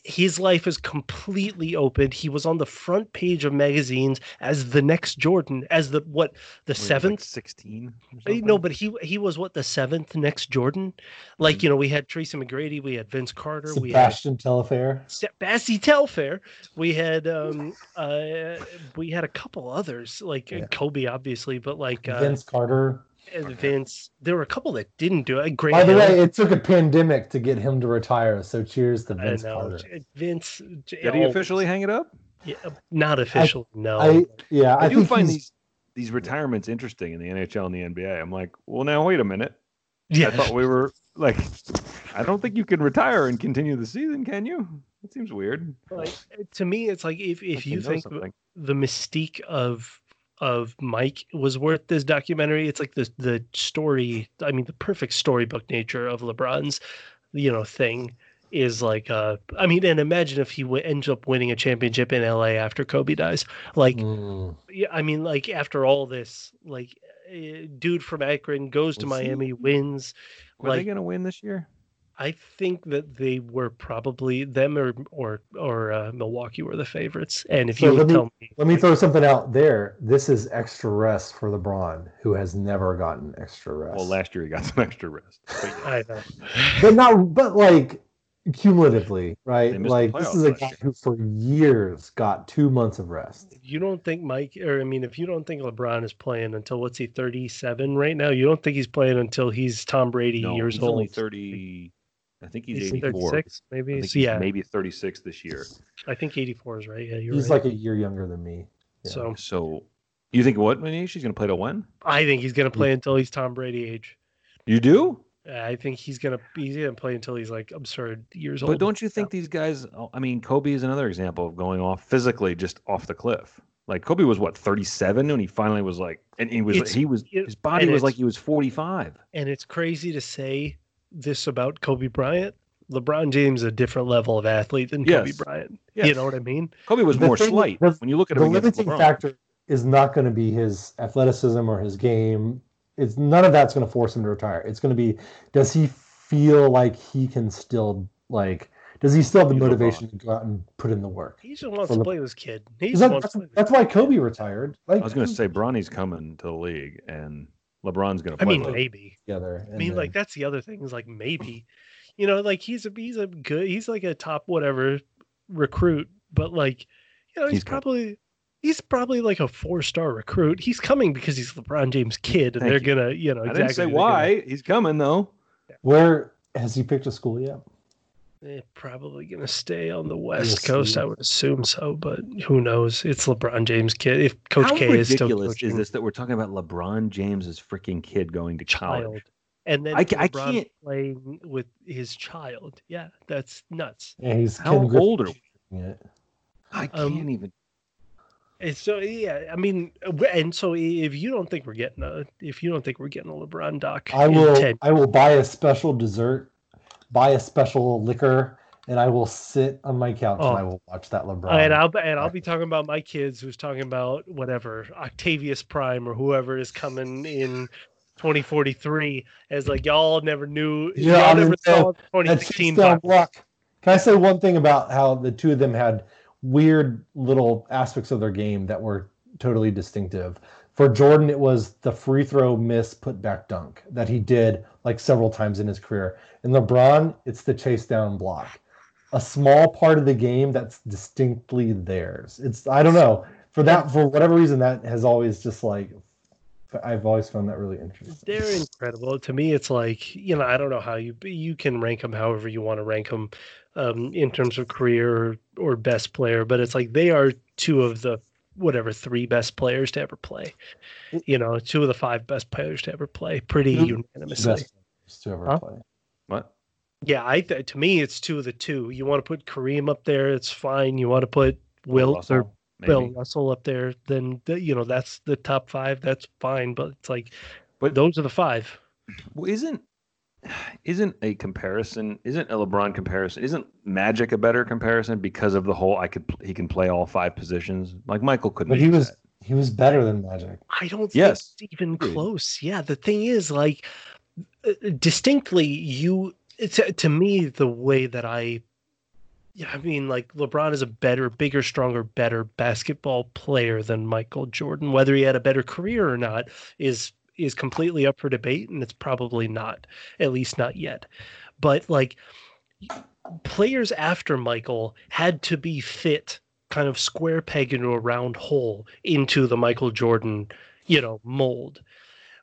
[SPEAKER 3] His life is completely open. He was on the front page of magazines as the next Jordan, as the what the
[SPEAKER 1] Was he, like,
[SPEAKER 3] seventh
[SPEAKER 1] 16. or
[SPEAKER 3] Uh, No, but he he was what the seventh next Jordan. Like you know, we had Tracy McGrady, we had Vince Carter, we had
[SPEAKER 2] Sebastian Telfair.
[SPEAKER 3] Se- Bassy Telfair, we had um uh we had a couple others like uh
[SPEAKER 2] Yeah.
[SPEAKER 3] Kobe obviously, but like uh,
[SPEAKER 2] Vince Carter.
[SPEAKER 3] And Vince. There were a couple that didn't do it. Great.
[SPEAKER 2] By the way, it took a pandemic to get him to retire. So cheers to Vince Carter.
[SPEAKER 3] Vince.
[SPEAKER 1] Did he
[SPEAKER 3] oh,
[SPEAKER 1] officially hang it up?
[SPEAKER 3] yeah, uh, not official. no.
[SPEAKER 2] I yeah,
[SPEAKER 1] I,
[SPEAKER 2] I,
[SPEAKER 1] do
[SPEAKER 2] think
[SPEAKER 1] find
[SPEAKER 2] he's-
[SPEAKER 1] these these retirements interesting in the NHL and the NBA. I'm like, well, now wait a minute.
[SPEAKER 3] yeah.
[SPEAKER 1] I thought we were like, I don't think you can retire and continue the season, can you? It seems weird.
[SPEAKER 3] like, to me, it's like if if you think
[SPEAKER 1] something.
[SPEAKER 3] the mystique of of Mike was worth this documentary. It's like the the story. I mean, the perfect storybook nature of LeBron's, you know, thing is like. uh I mean, and imagine if he w- ends up winning a championship in LA after Kobe dies. Like,
[SPEAKER 2] Mm.
[SPEAKER 3] yeah, I mean, like after all this, like, uh, dude from Akron goes to Miami, wins.
[SPEAKER 1] Were they going to win this year?
[SPEAKER 3] I think that they were probably them or or or uh, Milwaukee were the favorites. And if
[SPEAKER 2] So
[SPEAKER 3] you
[SPEAKER 2] let
[SPEAKER 3] would
[SPEAKER 2] me-
[SPEAKER 3] tell me,
[SPEAKER 2] Let me throw something out there. This is extra rest for LeBron, who has never gotten extra rest.
[SPEAKER 1] Well, last year he got some extra rest. But yeah.
[SPEAKER 3] I know. [laughs]
[SPEAKER 2] but not but like cumulatively, right?
[SPEAKER 1] They missed the
[SPEAKER 2] Like this is a guy
[SPEAKER 1] year.
[SPEAKER 2] who for years got two months of rest.
[SPEAKER 3] You don't think Mike, or I mean, if you don't think LeBron is playing until what's he, 37 right now, you don't think he's playing until he's Tom Brady
[SPEAKER 1] no,
[SPEAKER 3] years
[SPEAKER 1] he's
[SPEAKER 3] old.
[SPEAKER 1] only 30. I think he's,
[SPEAKER 3] Is he
[SPEAKER 1] 84.
[SPEAKER 3] 36, maybe?
[SPEAKER 1] think
[SPEAKER 3] So, yeah,
[SPEAKER 1] maybe 36 this year.
[SPEAKER 3] I think 84 is right. Yeah, you're
[SPEAKER 2] He's
[SPEAKER 3] right.
[SPEAKER 2] like a year younger than me. yeah.
[SPEAKER 3] So
[SPEAKER 1] So you think what, Manish? He's going to play to when?
[SPEAKER 3] I think he's going to play until he's Tom Brady age.
[SPEAKER 1] You do?
[SPEAKER 3] I think he's gonna he's gonna play until he's like absurd years
[SPEAKER 1] But
[SPEAKER 3] old.
[SPEAKER 1] But don't you think these guys? oh, I mean, Kobe is another example of going off physically, just off the cliff. Like Kobe was what 37 when he finally was like, and he was
[SPEAKER 3] It's-
[SPEAKER 1] he was
[SPEAKER 3] it-
[SPEAKER 1] his body was like he was 45.
[SPEAKER 3] And it's crazy to say this about Kobe Bryant. LeBron James is a different level of athlete than Kobe
[SPEAKER 1] Yes.
[SPEAKER 3] Bryant.
[SPEAKER 1] Yes.
[SPEAKER 3] You know what I mean?
[SPEAKER 1] Kobe was
[SPEAKER 2] The
[SPEAKER 1] more
[SPEAKER 2] thing-
[SPEAKER 1] slight
[SPEAKER 2] the-
[SPEAKER 1] when you look at
[SPEAKER 2] the
[SPEAKER 1] him
[SPEAKER 2] limiting
[SPEAKER 1] LeBron.
[SPEAKER 2] factor is not going to be his athleticism or his game. It's none of that's going to force him to retire. It's going to be does he feel like he can still like does he still have the
[SPEAKER 1] He's
[SPEAKER 2] motivation to go out and put in the work?
[SPEAKER 3] He just wants to
[SPEAKER 2] Le-
[SPEAKER 3] play with his kid. He
[SPEAKER 2] that- that's,
[SPEAKER 3] to play with
[SPEAKER 2] that's why Kobe retired. Like
[SPEAKER 1] I was going to say Bronny's coming to the league and LeBron's going to
[SPEAKER 3] I mean,
[SPEAKER 1] with
[SPEAKER 3] maybe.
[SPEAKER 2] together.
[SPEAKER 3] I mean, like that's the other thing is like maybe, you know, like he's a he's a good he's like a top whatever recruit, but like, you know, he's,
[SPEAKER 1] He's good.
[SPEAKER 3] probably he's probably like a four star recruit. He's coming because he's LeBron James' kid, and
[SPEAKER 1] Thank
[SPEAKER 3] they're
[SPEAKER 1] you.
[SPEAKER 3] gonna, you know,
[SPEAKER 1] I
[SPEAKER 3] exactly.
[SPEAKER 1] didn't say
[SPEAKER 3] they're gonna-
[SPEAKER 1] why. He's coming though.
[SPEAKER 2] where has he picked a school yet?
[SPEAKER 3] They're probably gonna stay on the West
[SPEAKER 2] We'll
[SPEAKER 3] Coast.
[SPEAKER 2] see.
[SPEAKER 3] I would assume so, but who knows? It's LeBron James' kid. If Coach
[SPEAKER 1] How
[SPEAKER 3] K is still
[SPEAKER 1] ridiculous
[SPEAKER 3] coaching
[SPEAKER 1] is this that we're talking about LeBron James's freaking kid going to college?
[SPEAKER 3] and then
[SPEAKER 1] I I
[SPEAKER 3] LeBron
[SPEAKER 1] can't-
[SPEAKER 3] playing with his child. Yeah, that's nuts.
[SPEAKER 2] Yeah, he's
[SPEAKER 1] How
[SPEAKER 2] Ken
[SPEAKER 1] old are
[SPEAKER 2] Jr. yet.
[SPEAKER 1] I
[SPEAKER 3] Um,
[SPEAKER 1] can't even.
[SPEAKER 3] And so yeah, I mean, and so if you don't think we're getting a, if you don't think we're getting a LeBron doc,
[SPEAKER 2] I will
[SPEAKER 3] 10
[SPEAKER 2] I will buy a special dessert, buy a special liquor, and I will sit on my couch
[SPEAKER 3] Oh.
[SPEAKER 2] and I oh. will watch that LeBron.
[SPEAKER 3] and I'll and I'll be talking about my kids who's talking about whatever Octavius Prime or whoever is coming in 2043 as like y'all never knew
[SPEAKER 2] Yeah,
[SPEAKER 3] y'all
[SPEAKER 2] I mean,
[SPEAKER 3] never uh,
[SPEAKER 2] that-
[SPEAKER 3] saw 2016
[SPEAKER 2] chase block. Can I say one thing about how the two of them had weird little aspects of their game that were totally distinctive? For Jordan, it was the free throw miss put back dunk that he did like several times in his career. And LeBron, it's the chase down block. A small part of the game that's distinctly theirs. It's I don't know. For that for whatever reason that has always just like I've always found that really interesting.
[SPEAKER 3] They're incredible. To me, it's like you know I don't know how you you can rank them however you want to rank them um, in terms of career or, or best player, but it's like they are two of the whatever three best players to ever play. You know, two of the five best players to ever play, pretty unanimously.
[SPEAKER 2] Best to ever
[SPEAKER 3] Huh?
[SPEAKER 2] play.
[SPEAKER 1] What?
[SPEAKER 3] Yeah, I th- to me it's two of the two. You want to put Kareem up there, it's fine. You want to put Wilt or
[SPEAKER 1] Russell,
[SPEAKER 3] Bill. Russell up there, then th- you know that's the top five. That's fine, but it's like,
[SPEAKER 1] But-
[SPEAKER 3] those are the five.
[SPEAKER 1] Well, isn't [sighs] isn't a comparison? Isn't a LeBron comparison? Isn't Magic a better comparison because of the whole? I could he can play all five positions. Like Michael couldn't.
[SPEAKER 2] But he was
[SPEAKER 1] that.
[SPEAKER 2] he was better than Magic.
[SPEAKER 3] I don't
[SPEAKER 1] Yes,
[SPEAKER 3] think it's even close. Yeah, the thing is, like, uh, distinctly, you it's uh, to me the way that I. Yeah, I mean, like LeBron is a better, bigger, stronger, better basketball player than Michael Jordan. Whether he had a better career or not is is completely up for debate, and it's probably not, at least not yet. But like, players after Michael had to be fit kind of square peg into a round hole into the Michael Jordan, you know, mold.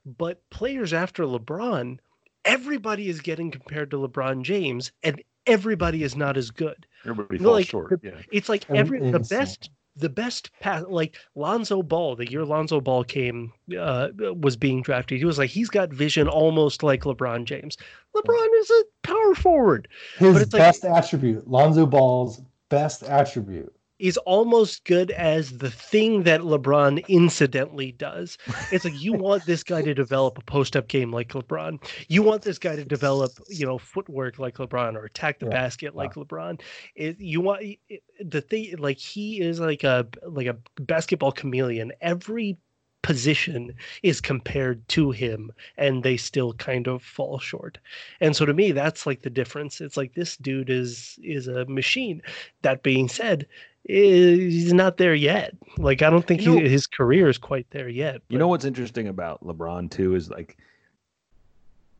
[SPEAKER 3] But players after LeBron, everybody is getting compared to LeBron James, and everybody is not as good.
[SPEAKER 1] Everybody falls
[SPEAKER 3] like,
[SPEAKER 1] short. Yeah.
[SPEAKER 3] It's like every the best the best pass like Lonzo Ball, the year Lonzo Ball came uh was being drafted, he was like he's got vision almost like LeBron James. LeBron is a power forward.
[SPEAKER 2] His
[SPEAKER 3] it's like-
[SPEAKER 2] best attribute, Lonzo Ball's best attribute.
[SPEAKER 3] Is almost good as the thing that LeBron incidentally does. It's like you [laughs] want this guy to develop a post-up game like LeBron. You want this guy to develop, you know, footwork like LeBron or attack the
[SPEAKER 2] Yeah,
[SPEAKER 3] basket like LeBron. It, you want it, the thing like he is like a like a basketball chameleon. Every position is compared to him and they still kind of fall short and so to me that's like the difference it's like this dude is is a machine that being said Eh, he's not there yet. Like i don't think
[SPEAKER 1] You know-
[SPEAKER 3] his career is quite there yet
[SPEAKER 1] You know what's interesting about LeBron too is like,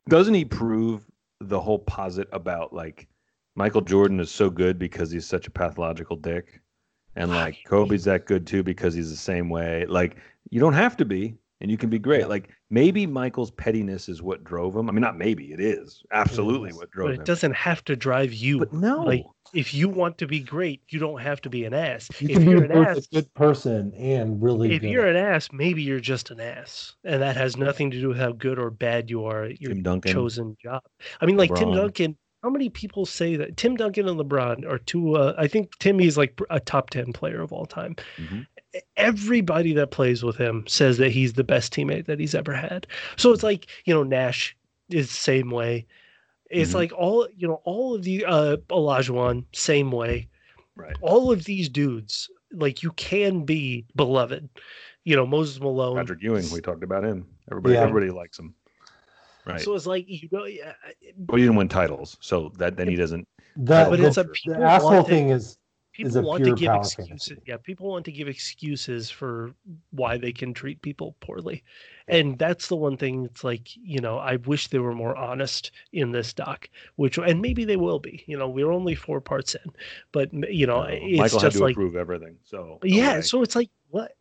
[SPEAKER 1] doesn't he prove the whole posit about like Michael Jordan is so good because he's such a pathological dick, and like Kobe's that good too because he's the same way. Like you don't have to be, and you can be great.
[SPEAKER 2] Yeah.
[SPEAKER 1] Like maybe Michael's pettiness is what drove him. I mean, not maybe it is absolutely
[SPEAKER 2] is.
[SPEAKER 1] what drove him.
[SPEAKER 3] but it
[SPEAKER 1] him.
[SPEAKER 3] It doesn't have to drive you
[SPEAKER 1] But no,
[SPEAKER 3] like if you want to be great you don't have to be an ass
[SPEAKER 2] You
[SPEAKER 3] if
[SPEAKER 2] can
[SPEAKER 3] you're an ass
[SPEAKER 2] a good person and really
[SPEAKER 3] if
[SPEAKER 2] good.
[SPEAKER 3] you're an ass maybe you're just an ass and that has nothing to do with how good or bad you are at your
[SPEAKER 1] Tim Duncan.
[SPEAKER 3] chosen job i mean like tim duncan how many people say that tim duncan and lebron are two uh, i think tim is like a top 10 player of all time
[SPEAKER 1] Mhm.
[SPEAKER 3] Everybody that plays with him says that he's the best teammate that he's ever had. So it's like, you know, Nash is the same way. It's
[SPEAKER 1] Mhm.
[SPEAKER 3] like all, you know, all of the uh Olajuwon, same way.
[SPEAKER 1] Right.
[SPEAKER 3] All of these dudes, like you can be beloved. You know, Moses Malone.
[SPEAKER 1] Patrick Ewing, we talked about him. Everybody,
[SPEAKER 2] Yeah.
[SPEAKER 1] everybody likes him. Right.
[SPEAKER 3] So it's like you know, yeah,
[SPEAKER 1] well, you didn't win titles, so that then he doesn't.
[SPEAKER 2] That,
[SPEAKER 3] But it's a
[SPEAKER 2] the asshole thing is
[SPEAKER 3] people want to give excuses.
[SPEAKER 2] fantasy.
[SPEAKER 3] Yeah, people want to give excuses for why they can treat people poorly. And that's the one thing it's like, you know, I wish they were more honest in this doc, which and maybe they will be. You know, we're only four parts in, but you know,
[SPEAKER 1] No,
[SPEAKER 3] it's
[SPEAKER 1] Michael had
[SPEAKER 3] just
[SPEAKER 1] to
[SPEAKER 3] like
[SPEAKER 1] approve everything. So
[SPEAKER 3] yeah,
[SPEAKER 1] way.
[SPEAKER 3] so it's like what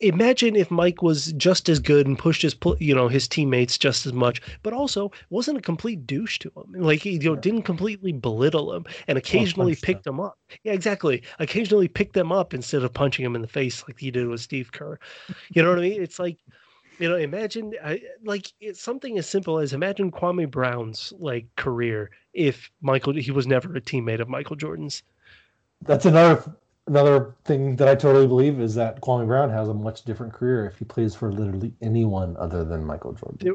[SPEAKER 3] imagine if Mike was just as good and pushed his you know his teammates just as much, but also wasn't a complete douche to him. Like he, you know didn't completely belittle him and occasionally picked them up. Yeah, exactly. Occasionally picked them up instead of punching him in the face like he did with Steve Kerr. You know what I mean? It's like you know imagine I, like it's something as simple as imagine Kwame Brown's like career if Michael he was never a teammate of Michael Jordan's.
[SPEAKER 2] that's another another thing that I totally believe is that Kwame Brown has a much different career if he plays for literally anyone other than Michael Jordan.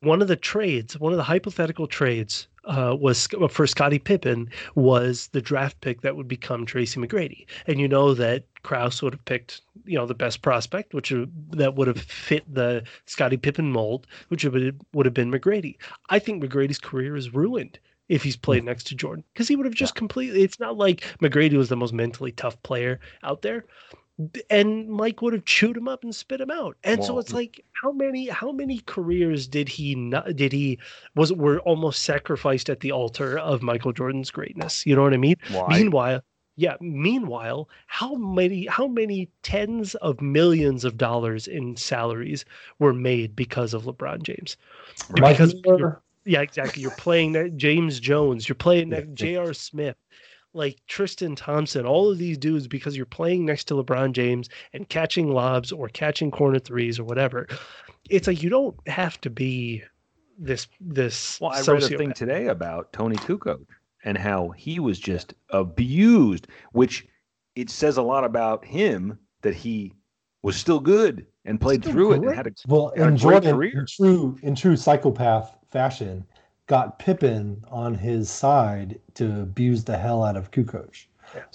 [SPEAKER 3] one of the trades, one of the hypothetical trades uh, was for Scottie Pippen was the draft pick that would become Tracy McGrady, and you know that Krause would have picked you know the best prospect, which that would have fit the Scottie Pippen mold, which would have been McGrady. I think McGrady's career is ruined if he's played hmm. next to Jordan because he would have just completely. It's not like McGrady was the most mentally tough player out there. And Mike would have chewed him up and spit him out, and so it's like how many how many careers did he not did he was were almost sacrificed at the altar of Michael Jordan's greatness? You know what I mean?
[SPEAKER 1] Why?
[SPEAKER 3] Meanwhile, yeah. Meanwhile, how many how many tens of millions of dollars in salaries were made because of LeBron James?
[SPEAKER 2] Mike
[SPEAKER 3] because
[SPEAKER 2] Miller,
[SPEAKER 3] you're- Yeah, exactly. You're playing that James Jones. You're playing that J.R. Smith, like Tristan Thompson. All of these dudes because you're playing next to LeBron James and catching lobs or catching corner threes or whatever. It's like you don't have to be this this.
[SPEAKER 1] Well, I read a thing today about Toni Kukoc and how he was just abused, which it says a lot about him that he was still good and played
[SPEAKER 3] Still
[SPEAKER 1] through it and had a
[SPEAKER 2] well,
[SPEAKER 1] had a
[SPEAKER 2] and
[SPEAKER 1] great
[SPEAKER 2] Jordan,
[SPEAKER 1] career.
[SPEAKER 2] in true in true psychopath fashion, got Pippen on his side to abuse the hell out of Kukoc.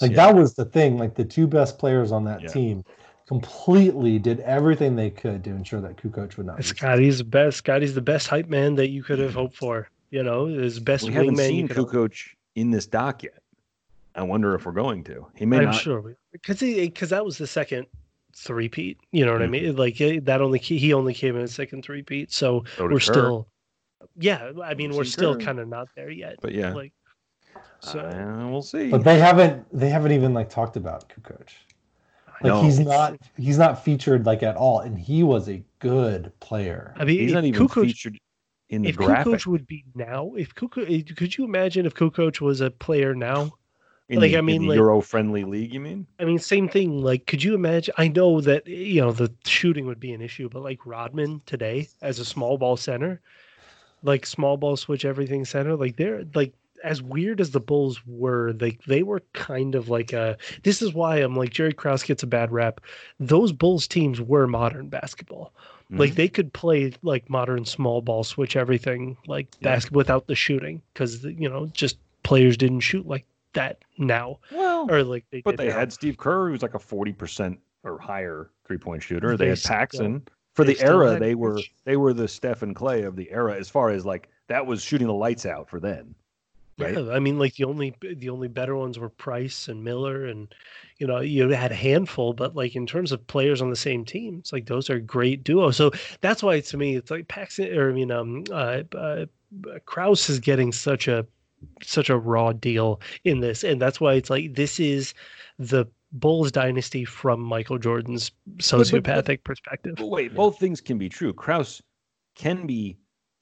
[SPEAKER 2] Like
[SPEAKER 1] Yeah.
[SPEAKER 2] that was the thing. Like the two best players on that
[SPEAKER 1] Yeah.
[SPEAKER 2] team completely did everything they could to ensure that Kukoc would not.
[SPEAKER 3] Scottie's the best. Scottie's the best hype man that you could have hoped for. You know, his best
[SPEAKER 1] we haven't
[SPEAKER 3] wingman.
[SPEAKER 1] seen
[SPEAKER 3] you could have-
[SPEAKER 1] in this doc yet. I wonder if we're going to. He may
[SPEAKER 3] I'm
[SPEAKER 1] not.
[SPEAKER 3] sure because because that was the second three-peat. You know what I
[SPEAKER 1] Mhm.
[SPEAKER 3] mean? Like eh, that only he only came in a second three-peat. So
[SPEAKER 1] So
[SPEAKER 3] we're
[SPEAKER 1] Kerr.
[SPEAKER 3] still, yeah. I mean,
[SPEAKER 1] We've
[SPEAKER 3] we're still
[SPEAKER 1] Kerr.
[SPEAKER 3] kind of not there yet.
[SPEAKER 1] But yeah,
[SPEAKER 3] Like, so
[SPEAKER 1] uh, we'll see.
[SPEAKER 2] But they haven't they haven't even like talked about Kukoc. Like he's not he's not featured like at all, and he was a good player.
[SPEAKER 3] I mean,
[SPEAKER 1] He's not even
[SPEAKER 3] Kukoc,
[SPEAKER 1] featured in the
[SPEAKER 3] if
[SPEAKER 1] graphic.
[SPEAKER 3] Kukoc would be now, if Kukoc, could you imagine if Kukoc was a player now?
[SPEAKER 1] in
[SPEAKER 3] like,
[SPEAKER 1] the,
[SPEAKER 3] I
[SPEAKER 1] in
[SPEAKER 3] mean,
[SPEAKER 1] the
[SPEAKER 3] like-
[SPEAKER 1] Euro-friendly league. You mean?
[SPEAKER 3] I mean, same thing. Like, could you imagine? I know that you know the shooting would be an issue, but like Rodman today as a small ball center, like small ball switch everything center, like they're like as weird as the Bulls were, like they were kind of like a. This is why I'm like Jerry Krause gets a bad rap. Those Bulls teams were modern basketball. Like
[SPEAKER 1] Mhm.
[SPEAKER 3] they could play like modern small ball switch everything like
[SPEAKER 1] Yeah.
[SPEAKER 3] basket without the shooting because you know just players didn't shoot like that now
[SPEAKER 1] well,
[SPEAKER 3] or like they
[SPEAKER 1] but
[SPEAKER 3] did
[SPEAKER 1] they
[SPEAKER 3] now.
[SPEAKER 1] had Steve Kerr, who was like a forty percent or higher three-point shooter. They,
[SPEAKER 3] They
[SPEAKER 1] had
[SPEAKER 3] still-
[SPEAKER 1] Paxson. For
[SPEAKER 3] they
[SPEAKER 1] the era, they were they were the Steph and Klay of the era, as far as like that was shooting the lights out for then. Right?
[SPEAKER 3] Yeah, I mean, like the only the only better ones were Price and Miller, and you know you had a handful, but like in terms of players on the same team, it's like those are great duos. So that's why to me it's like Paxson, or I mean, um, uh, uh, Krause is getting such a such a raw deal in this, and that's why it's like this is the Bulls dynasty from Michael Jordan's
[SPEAKER 1] but-
[SPEAKER 3] sociopathic perspective.
[SPEAKER 1] But wait, both things can be true. Krause can be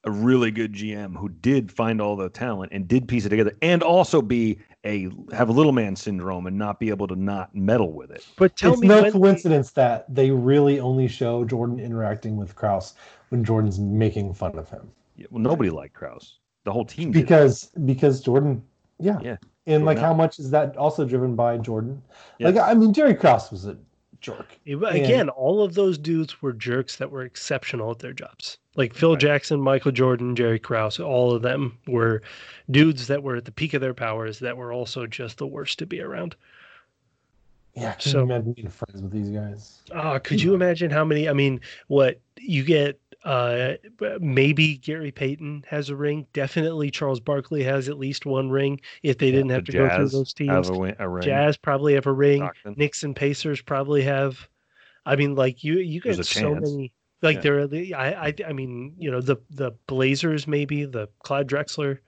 [SPEAKER 1] a really good GM who did find all the talent and did piece it together, and also be a have a little man syndrome and not be able to not meddle with it.
[SPEAKER 3] But tell
[SPEAKER 2] it's
[SPEAKER 3] me,
[SPEAKER 2] no
[SPEAKER 3] when,
[SPEAKER 2] coincidence that they really only show Jordan interacting with Krause when Jordan's making fun of him.
[SPEAKER 1] Yeah, Well, nobody liked Krause. The whole team did.
[SPEAKER 2] Because because Jordan, yeah.
[SPEAKER 1] Yeah.
[SPEAKER 2] And like
[SPEAKER 1] Jordan
[SPEAKER 2] how much is that also driven by Jordan?
[SPEAKER 1] Yeah.
[SPEAKER 2] Like I mean Jerry Krause was a jerk.
[SPEAKER 3] Yeah, but Again, all of those dudes were jerks that were exceptional at their jobs. Like Phil
[SPEAKER 1] Right.
[SPEAKER 3] Jackson, Michael Jordan, Jerry Krause, all of them were dudes that were at the peak of their powers that were also just the worst to be around.
[SPEAKER 2] Yeah, can
[SPEAKER 3] So-
[SPEAKER 2] you imagine being friends with these guys?
[SPEAKER 3] Ah, could you imagine how many? I mean, what you get? Uh, maybe Gary Payton has a ring. Definitely Charles Barkley has at least one ring. If they didn't have
[SPEAKER 1] The
[SPEAKER 3] to go through
[SPEAKER 1] Jazz
[SPEAKER 3] those
[SPEAKER 1] Have
[SPEAKER 3] teams,
[SPEAKER 1] a, a ring.
[SPEAKER 3] Jazz probably have a ring.
[SPEAKER 1] Stockton.
[SPEAKER 3] Knicks and Pacers probably have. I mean, like you, you get so
[SPEAKER 1] chance.
[SPEAKER 3] many. Like
[SPEAKER 1] Yeah.
[SPEAKER 3] there are the I, I I mean, you know, the the Blazers maybe the Clyde Drexler.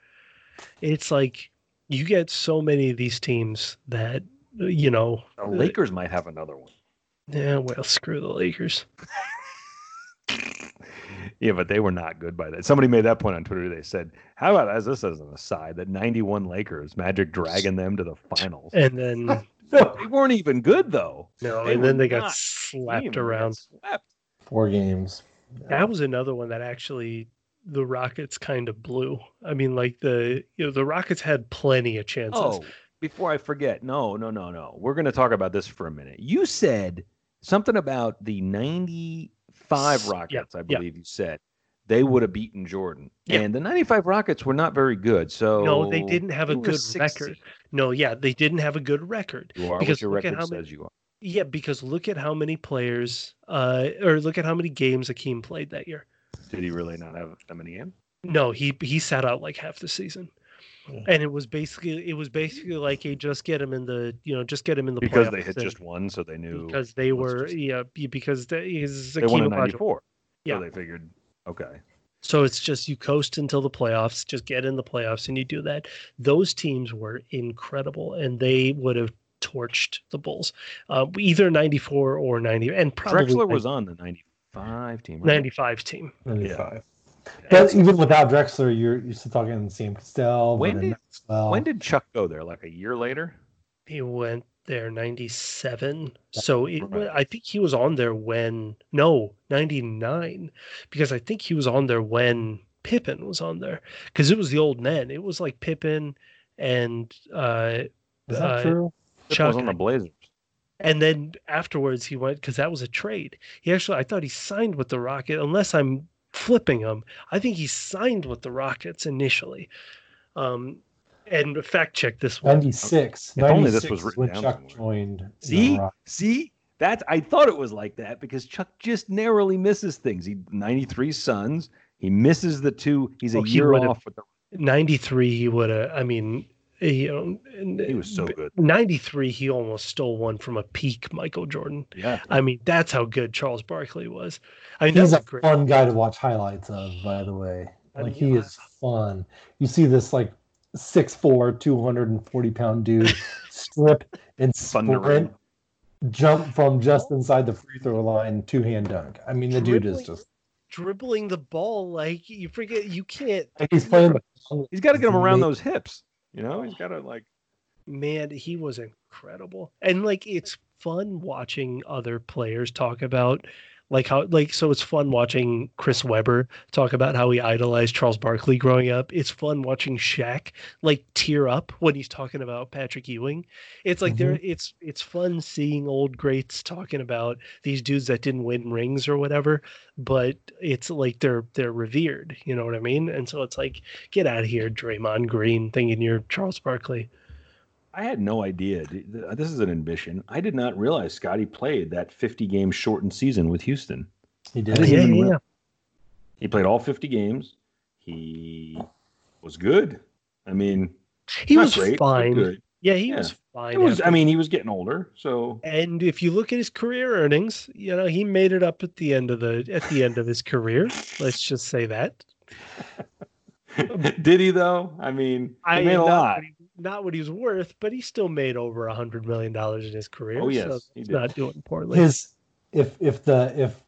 [SPEAKER 3] It's like you get so many of these teams that you know.
[SPEAKER 1] The Lakers might have another one.
[SPEAKER 3] Yeah, well, screw the Lakers. [laughs]
[SPEAKER 1] Yeah, but they were not good by that. Somebody made that point on Twitter. They said, "How about as this as an aside that '91 Lakers Magic dragging them to the finals?
[SPEAKER 3] And then [laughs]
[SPEAKER 2] No,
[SPEAKER 1] They weren't even good though.
[SPEAKER 3] no,
[SPEAKER 1] They
[SPEAKER 3] and then they got slapped
[SPEAKER 1] Team, got
[SPEAKER 3] around.
[SPEAKER 1] Slapped.
[SPEAKER 2] four games.
[SPEAKER 3] That was another one that actually the Rockets kind of blew. I mean, like the you know the Rockets had plenty of chances.
[SPEAKER 1] Oh, before I forget, no, no, no, no. We're going to talk about this for a minute. You said something about the '95
[SPEAKER 3] Yeah,
[SPEAKER 1] Rockets. I
[SPEAKER 3] yeah.
[SPEAKER 1] believe you said they would have beaten Jordan,
[SPEAKER 3] Yeah.
[SPEAKER 1] and the '95 Rockets were not very good. So
[SPEAKER 3] no, they didn't have a good
[SPEAKER 1] 16.
[SPEAKER 3] record. No, yeah, they didn't have a good record.
[SPEAKER 1] You are
[SPEAKER 3] Because
[SPEAKER 1] what your record
[SPEAKER 3] how many-
[SPEAKER 1] says you are.
[SPEAKER 3] Yeah, because look at how many players, uh, or look at how many games Akeem played that year.
[SPEAKER 1] Did he really not have that many in?
[SPEAKER 3] No, he he sat out like half the season. And it was basically it was basically like a just get him in the you know just get him in the
[SPEAKER 1] Because they
[SPEAKER 3] playoffs
[SPEAKER 1] had just won, so they knew
[SPEAKER 3] because they were
[SPEAKER 1] just-
[SPEAKER 3] yeah because they, he's
[SPEAKER 1] they won in
[SPEAKER 3] Akeem Olajuwon.
[SPEAKER 1] '94.
[SPEAKER 3] Yeah.
[SPEAKER 1] So they figured, okay,
[SPEAKER 3] So it's just you coast until the playoffs, just get in the playoffs, and you do that. Those teams were incredible, and they would have torched the Bulls, uh, either '94 or '90, and probably
[SPEAKER 1] Drexler was on the '95 team. right?
[SPEAKER 3] '95 team.
[SPEAKER 2] 95.
[SPEAKER 3] And
[SPEAKER 2] But even without Drexler, you're you're still talking Sam Cassell.
[SPEAKER 1] When did-
[SPEAKER 2] Maxwell.
[SPEAKER 1] When did Chuck go there? Like a year later?
[SPEAKER 3] he went there '97, so it,
[SPEAKER 1] Right.
[SPEAKER 3] I think he was on there when no '99, because I think he was on there when Pippen was on there, because it was the old men. It was like Pippen and uh,
[SPEAKER 2] Is that
[SPEAKER 3] uh,
[SPEAKER 2] true?
[SPEAKER 3] Chuck
[SPEAKER 1] was on the Blazers.
[SPEAKER 3] And then afterwards, he went because that was a trade. He actually, I thought he signed with the Rocket, unless I'm flipping him. I think he signed with the Rockets initially. Um, and fact check this one.
[SPEAKER 2] 96.
[SPEAKER 1] If only this was written
[SPEAKER 2] when
[SPEAKER 1] down
[SPEAKER 2] Chuck
[SPEAKER 1] somewhere.
[SPEAKER 2] joined. the
[SPEAKER 1] See, see, that's I thought it was like that because Chuck just narrowly misses things. He 93 Suns. He misses the two. He's a
[SPEAKER 3] Oh,
[SPEAKER 1] year
[SPEAKER 3] would've-
[SPEAKER 1] off with the.
[SPEAKER 3] 93, he would have, I mean, you know,
[SPEAKER 1] He was so good.
[SPEAKER 3] 93, he almost stole one from a peak Michael Jordan.
[SPEAKER 1] Yeah,
[SPEAKER 3] I mean, that's how good Charles Barkley was. I mean,
[SPEAKER 2] He's a
[SPEAKER 3] great.
[SPEAKER 2] fun guy to watch highlights of, by the way.
[SPEAKER 3] I mean,
[SPEAKER 2] he
[SPEAKER 3] yeah.
[SPEAKER 2] is fun. You see this like 6'4", 240 pound dude [laughs] strip and sprint, jump from just inside the free throw line, two hand dunk. I mean, the dude is
[SPEAKER 3] Dribbling-
[SPEAKER 2] just
[SPEAKER 3] dribbling the ball like you forget you can't
[SPEAKER 2] like he's playing.
[SPEAKER 1] he's got to get him around those hips. You know, he's oh. got to like.
[SPEAKER 3] man he was incredible and like it's fun watching other players talk about like how like so it's fun watching chris webber talk about how he idolized charles barkley growing up. It's fun watching Shaq like tear up when he's talking about patrick ewing. It's like there mm-hmm. it's it's fun seeing old greats talking about these dudes that didn't win rings or whatever but it's like they're they're revered you know what i mean? And so it's like get out of here draymond green thinking you're charles barkley
[SPEAKER 1] I had no idea. Uh, this is an admission. I did not realize Scottie played that 50 game shortened season with Houston.
[SPEAKER 2] He did.
[SPEAKER 3] yeah, yeah,
[SPEAKER 1] real- He played all 50 games. He was good. I mean,
[SPEAKER 3] He
[SPEAKER 1] not
[SPEAKER 3] was
[SPEAKER 1] great, but
[SPEAKER 3] fine.
[SPEAKER 1] good.
[SPEAKER 3] Yeah, he
[SPEAKER 1] Yeah.
[SPEAKER 3] was fine.
[SPEAKER 1] It was. I mean, he was getting older, so
[SPEAKER 3] and if you look at his career earnings, you know, he made it up at the end of the at the end of his career. Let's just say that. [laughs]
[SPEAKER 1] did he though? I mean, he made a
[SPEAKER 3] not
[SPEAKER 1] lot.
[SPEAKER 3] He, not what he's worth, but he still made over a hundred million dollars in his career.
[SPEAKER 1] Oh, yes,
[SPEAKER 3] so he's
[SPEAKER 1] did.
[SPEAKER 3] not doing poorly.
[SPEAKER 2] his if if the if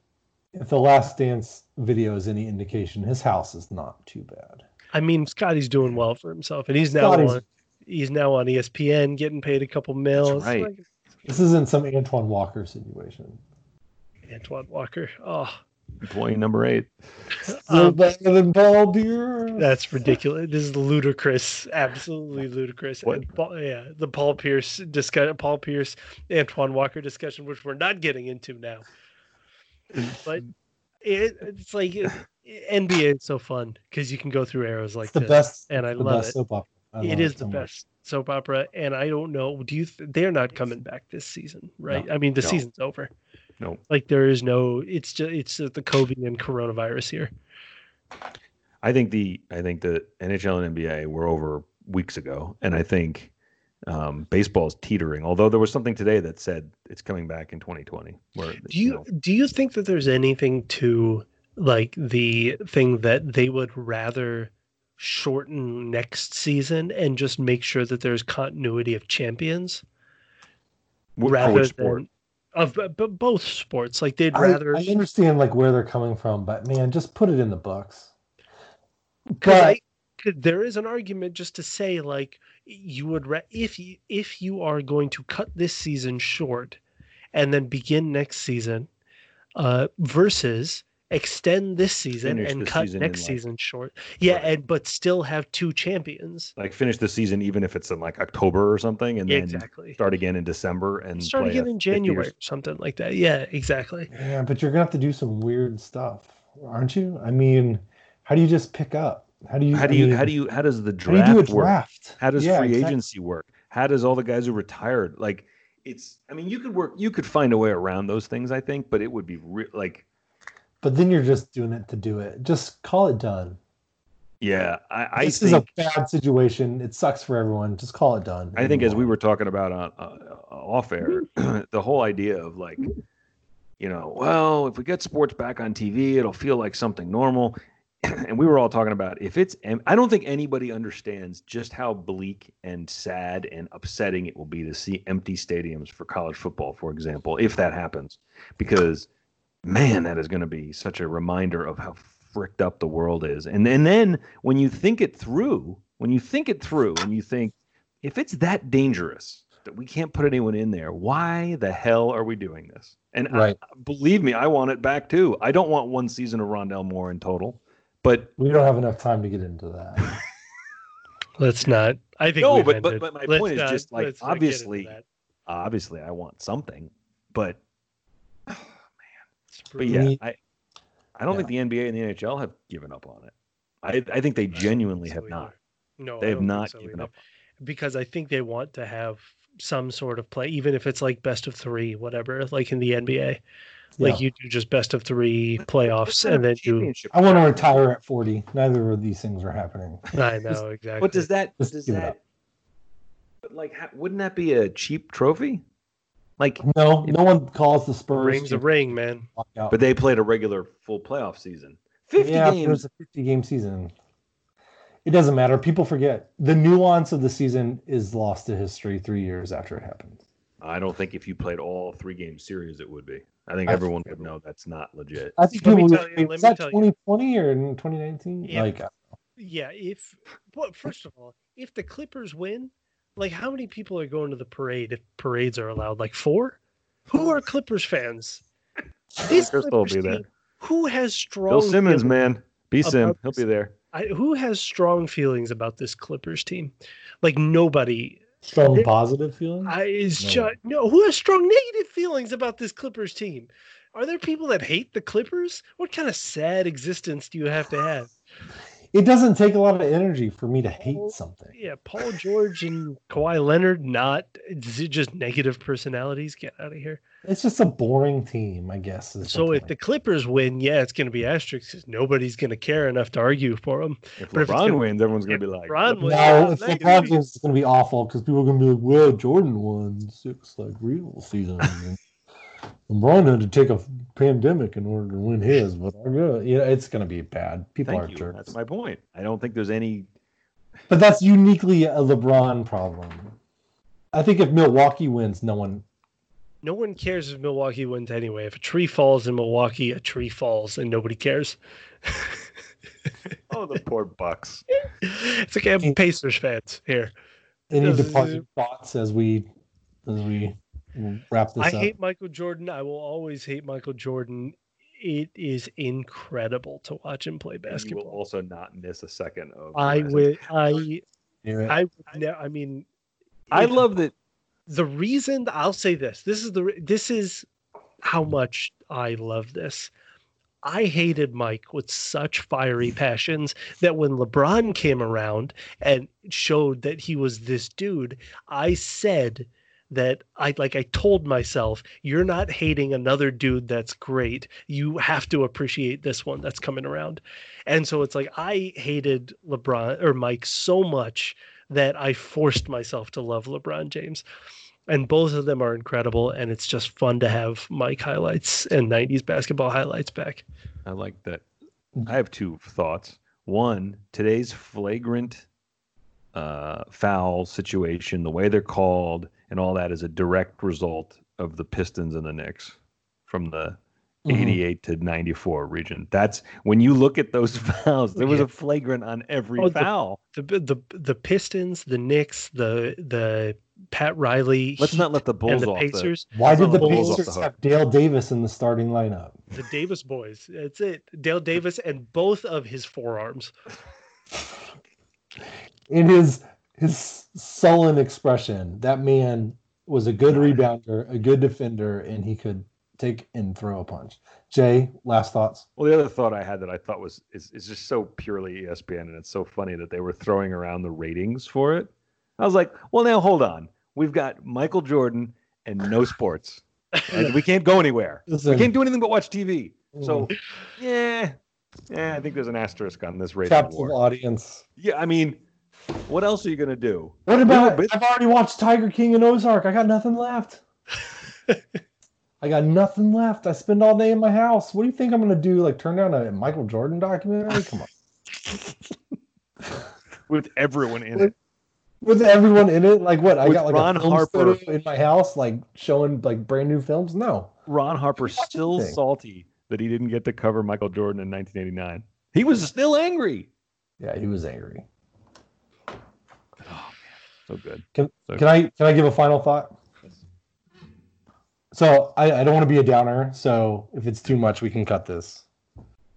[SPEAKER 2] if the Last Dance video is any indication, his house is not too bad.
[SPEAKER 3] I mean, Scottie's doing well for himself, and he's now
[SPEAKER 2] Scottie's-
[SPEAKER 3] on he's now on ESPN, getting paid a couple mils.
[SPEAKER 1] right.
[SPEAKER 3] Like,
[SPEAKER 2] This isn't some Antoine Walker situation.
[SPEAKER 3] Antoine Walker. Oh,
[SPEAKER 1] Employee number eight.
[SPEAKER 2] Still [laughs]
[SPEAKER 3] Um,
[SPEAKER 2] better than Paul Beer.
[SPEAKER 3] That's ridiculous. This is ludicrous, absolutely ludicrous.
[SPEAKER 1] What?
[SPEAKER 3] And Paul, yeah, the Paul Pierce discussion, Paul Pierce, Antoine Walker discussion, which we're not getting into now. But it, it's like it, NBA is so fun because you can go through eras like
[SPEAKER 2] It's the
[SPEAKER 3] this,
[SPEAKER 2] best.
[SPEAKER 3] and I
[SPEAKER 2] the
[SPEAKER 3] love
[SPEAKER 2] best
[SPEAKER 3] it.
[SPEAKER 2] soap opera. I
[SPEAKER 3] It
[SPEAKER 2] love
[SPEAKER 3] is the
[SPEAKER 2] so much.
[SPEAKER 3] best soap opera, and I don't know. Do you? Th- they're not coming back this season, right?
[SPEAKER 2] No.
[SPEAKER 3] I mean, the
[SPEAKER 1] No.
[SPEAKER 3] season's over.
[SPEAKER 1] No.
[SPEAKER 3] Like there is no. It's just it's the COVID and coronavirus here.
[SPEAKER 1] I think the I think the NHL and NBA were over weeks ago, and I think um, baseball is teetering. Although there was something today that said it's coming back in 2020. Where
[SPEAKER 3] Do you
[SPEAKER 1] know,
[SPEAKER 3] do you think that there's anything to like the thing that they would rather shorten next season and just make sure that there's continuity of champions rather
[SPEAKER 1] sport?
[SPEAKER 3] than of both sports? Like they'd rather
[SPEAKER 2] I understand like where they're coming from, but man, just put it in the books. But
[SPEAKER 3] I there is an argument just to say like you would ra- if you if you are going to cut this season short and then begin next season uh versus extend this season
[SPEAKER 1] Finish
[SPEAKER 3] and cut
[SPEAKER 1] season in,
[SPEAKER 3] next
[SPEAKER 1] like-
[SPEAKER 3] season short yeah
[SPEAKER 1] Right.
[SPEAKER 3] and but still have two champions
[SPEAKER 1] like finish the season even if it's in like October or something, and then
[SPEAKER 3] exactly
[SPEAKER 1] start again in December and
[SPEAKER 3] start
[SPEAKER 1] play
[SPEAKER 3] again in january or something like that yeah exactly
[SPEAKER 2] yeah, but you're gonna have to do some weird stuff, aren't you? I mean, how do you just pick up? How do you?
[SPEAKER 1] How do you
[SPEAKER 2] mean,
[SPEAKER 1] how do you how does the
[SPEAKER 2] how do you do a
[SPEAKER 1] draft work? How does
[SPEAKER 2] Yeah,
[SPEAKER 1] free
[SPEAKER 2] exactly.
[SPEAKER 1] agency work? How does all the guys who retired like it's I mean you could work you could find a way around those things I think, but it would be re- like
[SPEAKER 2] But then you're just doing it to do it. Just call it done.
[SPEAKER 1] yeah, I, I
[SPEAKER 2] this
[SPEAKER 1] think
[SPEAKER 2] is a bad situation. It sucks for everyone. Just call it done.
[SPEAKER 1] I think as we were talking about on uh, off air, [clears throat] the whole idea of like, you know, well, if we get sports back on TV, it'll feel like something normal. [clears throat] And we were all talking about if it's, I don't think anybody understands just how bleak and sad and upsetting it will be to see empty stadiums for college football, for example, if that happens. Because, man, that is going to be such a reminder of how fricked up the world is. And, and then when you think it through, when you think it through and you think, if it's that dangerous that we can't put anyone in there, why the hell are we doing this? And I-
[SPEAKER 2] Right.
[SPEAKER 1] believe me, I want it back too. I don't want one season of Rondale Moore in total, but
[SPEAKER 2] we don't have enough time to get into that. [laughs]
[SPEAKER 3] let's not i think
[SPEAKER 1] No,
[SPEAKER 3] we've
[SPEAKER 1] but- but-
[SPEAKER 3] ended.
[SPEAKER 1] but my
[SPEAKER 3] Let's
[SPEAKER 1] point is just, like,
[SPEAKER 3] let's not get into
[SPEAKER 1] obviously- obviously I want something. But
[SPEAKER 3] It's
[SPEAKER 1] but yeah, I I don't think the NBA and the NHL have given up on it. I I think they genuinely have
[SPEAKER 3] so
[SPEAKER 1] not.
[SPEAKER 3] no
[SPEAKER 1] They have
[SPEAKER 3] don't so
[SPEAKER 1] given
[SPEAKER 3] either.
[SPEAKER 1] up.
[SPEAKER 3] because I think they want to have some sort of play, even if it's like best of three, whatever, like in the NBA. Like
[SPEAKER 2] Yeah.
[SPEAKER 3] you do just best of three playoffs, and then you.
[SPEAKER 1] championship
[SPEAKER 2] I want to retire at 40. Neither of these things are happening.
[SPEAKER 3] I [laughs] know exactly.
[SPEAKER 1] But does that
[SPEAKER 2] Just
[SPEAKER 1] does
[SPEAKER 2] give it
[SPEAKER 1] that
[SPEAKER 2] up.
[SPEAKER 1] like wouldn't that be a cheap trophy? Like
[SPEAKER 2] No, no one calls the Spurs.
[SPEAKER 3] rings a ring, man?
[SPEAKER 1] but they played a regular full playoff season. 50
[SPEAKER 2] yeah,
[SPEAKER 1] games.
[SPEAKER 2] It was a 50 game season. It doesn't matter. People forget the nuance of the season is lost to history three years after it happens.
[SPEAKER 1] I don't think if you played all three game series, it would be. I think
[SPEAKER 2] I
[SPEAKER 1] everyone
[SPEAKER 2] think
[SPEAKER 1] would know that's not legit.
[SPEAKER 2] I think
[SPEAKER 3] Let me
[SPEAKER 2] people
[SPEAKER 3] tell you-
[SPEAKER 2] would-
[SPEAKER 3] let
[SPEAKER 2] is
[SPEAKER 3] me
[SPEAKER 2] that
[SPEAKER 3] tell you.
[SPEAKER 2] 2020 or 2019?
[SPEAKER 3] Yeah.
[SPEAKER 2] Like,
[SPEAKER 3] Yeah. If well, first of all, if the Clippers win, like how many people are going to the parade if parades are allowed? Like four. Who are Clippers fans? [laughs] This
[SPEAKER 1] Crystal will be there.
[SPEAKER 3] Who has strong
[SPEAKER 1] Bill Simmons,
[SPEAKER 3] feelings-
[SPEAKER 1] man. B Sim,
[SPEAKER 3] about
[SPEAKER 1] he'll
[SPEAKER 3] this.
[SPEAKER 1] be there.
[SPEAKER 3] I, who has strong feelings about this Clippers team? Like nobody.
[SPEAKER 2] strong
[SPEAKER 3] It-
[SPEAKER 2] positive feeling.
[SPEAKER 3] I is
[SPEAKER 2] No.
[SPEAKER 3] just no. Who has strong negative feelings about this Clippers team? Are there people that hate the Clippers? What kind of sad existence do you have to have? [sighs] [laughs]
[SPEAKER 2] It doesn't take a lot of energy for me to hate something.
[SPEAKER 3] Yeah, Paul George and Kawhi Leonard, not is it just negative personalities. Get out of here.
[SPEAKER 2] It's just a boring team, I guess. is the
[SPEAKER 3] So if the. Clippers win, yeah, it's going to be asterisks. Nobody's going to care enough to argue for them.
[SPEAKER 1] If
[SPEAKER 3] But if it's gonna-
[SPEAKER 1] wins, everyone's going to be like,
[SPEAKER 3] LeBron
[SPEAKER 1] "What
[SPEAKER 3] wins-
[SPEAKER 1] the-
[SPEAKER 3] Yeah,
[SPEAKER 2] no, if
[SPEAKER 3] negative.
[SPEAKER 2] LeBron wins, it's going to be awful because people are going to be like, "Well, Jordan won six like real seasons." [laughs] and LeBron had to take a pandemic in order to win his, but I'm good. Yeah, it's going to be bad. People
[SPEAKER 1] Thank
[SPEAKER 2] are
[SPEAKER 1] you.
[SPEAKER 2] jerks.
[SPEAKER 1] That's my point. I don't think there's any.
[SPEAKER 2] But that's uniquely a LeBron problem. I think if Milwaukee wins, no one.
[SPEAKER 3] No one cares if Milwaukee wins anyway. If a tree falls in Milwaukee, a tree falls, and nobody cares.
[SPEAKER 1] Oh, the poor Bucks. [laughs]
[SPEAKER 3] it's like I'm Pacers fans here.
[SPEAKER 2] Any
[SPEAKER 3] Does-
[SPEAKER 2] departing thoughts as we as we wrap this
[SPEAKER 3] I
[SPEAKER 2] up?
[SPEAKER 3] hate Michael Jordan. I will always hate Michael Jordan. it is incredible to watch him play
[SPEAKER 1] And you will
[SPEAKER 3] basketball.
[SPEAKER 1] also not miss a second of.
[SPEAKER 3] I
[SPEAKER 1] Horizon.
[SPEAKER 3] would, I,
[SPEAKER 2] Knew it.
[SPEAKER 3] I, I mean,
[SPEAKER 1] I love that.
[SPEAKER 3] the reason I'll say this. This is the this is how much I love this. I hated Mike with such fiery passions that when LeBron came around and showed that he was this dude, I said that I like I told myself, you're not hating another dude that's great. You have to appreciate this one that's coming around. And so it's like I hated LeBron or Mike so much that I forced myself to love LeBron James. And both of them are incredible, and it's just fun to have Mike highlights and 90s basketball highlights back.
[SPEAKER 1] I like that. I have two thoughts. One, today's flagrant uh, foul situation, the way they're called, and all that is a direct result of the Pistons and the Knicks from the
[SPEAKER 2] Mhm.
[SPEAKER 1] 88 to 94 region. That's when you look at those [laughs] fouls, there was
[SPEAKER 3] Yeah.
[SPEAKER 1] a flagrant on every
[SPEAKER 3] Oh,
[SPEAKER 1] foul.
[SPEAKER 3] The the the Pistons, the Knicks, the the Pat Riley,
[SPEAKER 1] Let's
[SPEAKER 3] Heat,
[SPEAKER 1] not let the
[SPEAKER 3] and
[SPEAKER 1] Bulls
[SPEAKER 3] the
[SPEAKER 1] off the
[SPEAKER 3] Pacers,
[SPEAKER 2] Why did the
[SPEAKER 1] let Bulls off the
[SPEAKER 2] Pacers
[SPEAKER 1] hook.
[SPEAKER 2] have Dale Davis in the starting lineup?
[SPEAKER 3] the Davis boys. That's it. Dale Davis and both of his forearms. [laughs]
[SPEAKER 2] In his his sullen expression, that man was a good rebounder, a good defender, and he could take and throw a punch. Jay, last thoughts.
[SPEAKER 1] Well, the other thought I had that I thought was is, is just so purely ESPN, and it's so funny that they were throwing around the ratings for it. I was like, well, now hold on. We've got Michael Jordan and no sports. And we can't go anywhere. We can't do anything but watch TV. So, mm. yeah, yeah, I think there's an asterisk on this rating
[SPEAKER 2] captive
[SPEAKER 1] award.
[SPEAKER 2] audience.
[SPEAKER 1] Yeah, I mean, what else are you gonna do?
[SPEAKER 2] What about?
[SPEAKER 1] bit-
[SPEAKER 2] I've already watched Tiger King and Ozark. I got nothing left. [laughs] I got nothing left. I spend all day in my house. What do you think I'm gonna do? Like turn down a Michael Jordan documentary? Come on. [laughs]
[SPEAKER 1] With everyone in it.
[SPEAKER 2] With everyone in it, like what? I
[SPEAKER 1] With
[SPEAKER 2] got like
[SPEAKER 1] Ron
[SPEAKER 2] a film
[SPEAKER 1] Harper.
[SPEAKER 2] in my house, like showing like brand new films. No,
[SPEAKER 1] Ron Harper still
[SPEAKER 2] anything.
[SPEAKER 1] salty that he didn't get to cover Michael Jordan in 1989. He was still angry.
[SPEAKER 2] yeah, he was angry.
[SPEAKER 1] So good.
[SPEAKER 2] Can,
[SPEAKER 1] So-
[SPEAKER 2] can I can I give a final thought? So I, I don't want to be a downer. So if it's too much, we can cut this.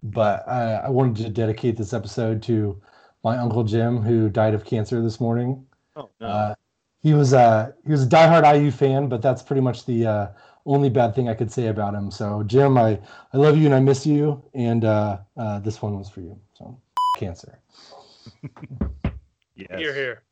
[SPEAKER 2] But I, I wanted to dedicate this episode to my uncle Jim, who died of cancer this morning.
[SPEAKER 1] Oh no.
[SPEAKER 2] Uh, he was a he was a diehard IU fan, but that's pretty much the uh, only bad thing I could say about him. So Jim, I I love you and I miss you, and uh, uh, this one was for you. So cancer.
[SPEAKER 1] yes. [laughs]
[SPEAKER 3] You're here.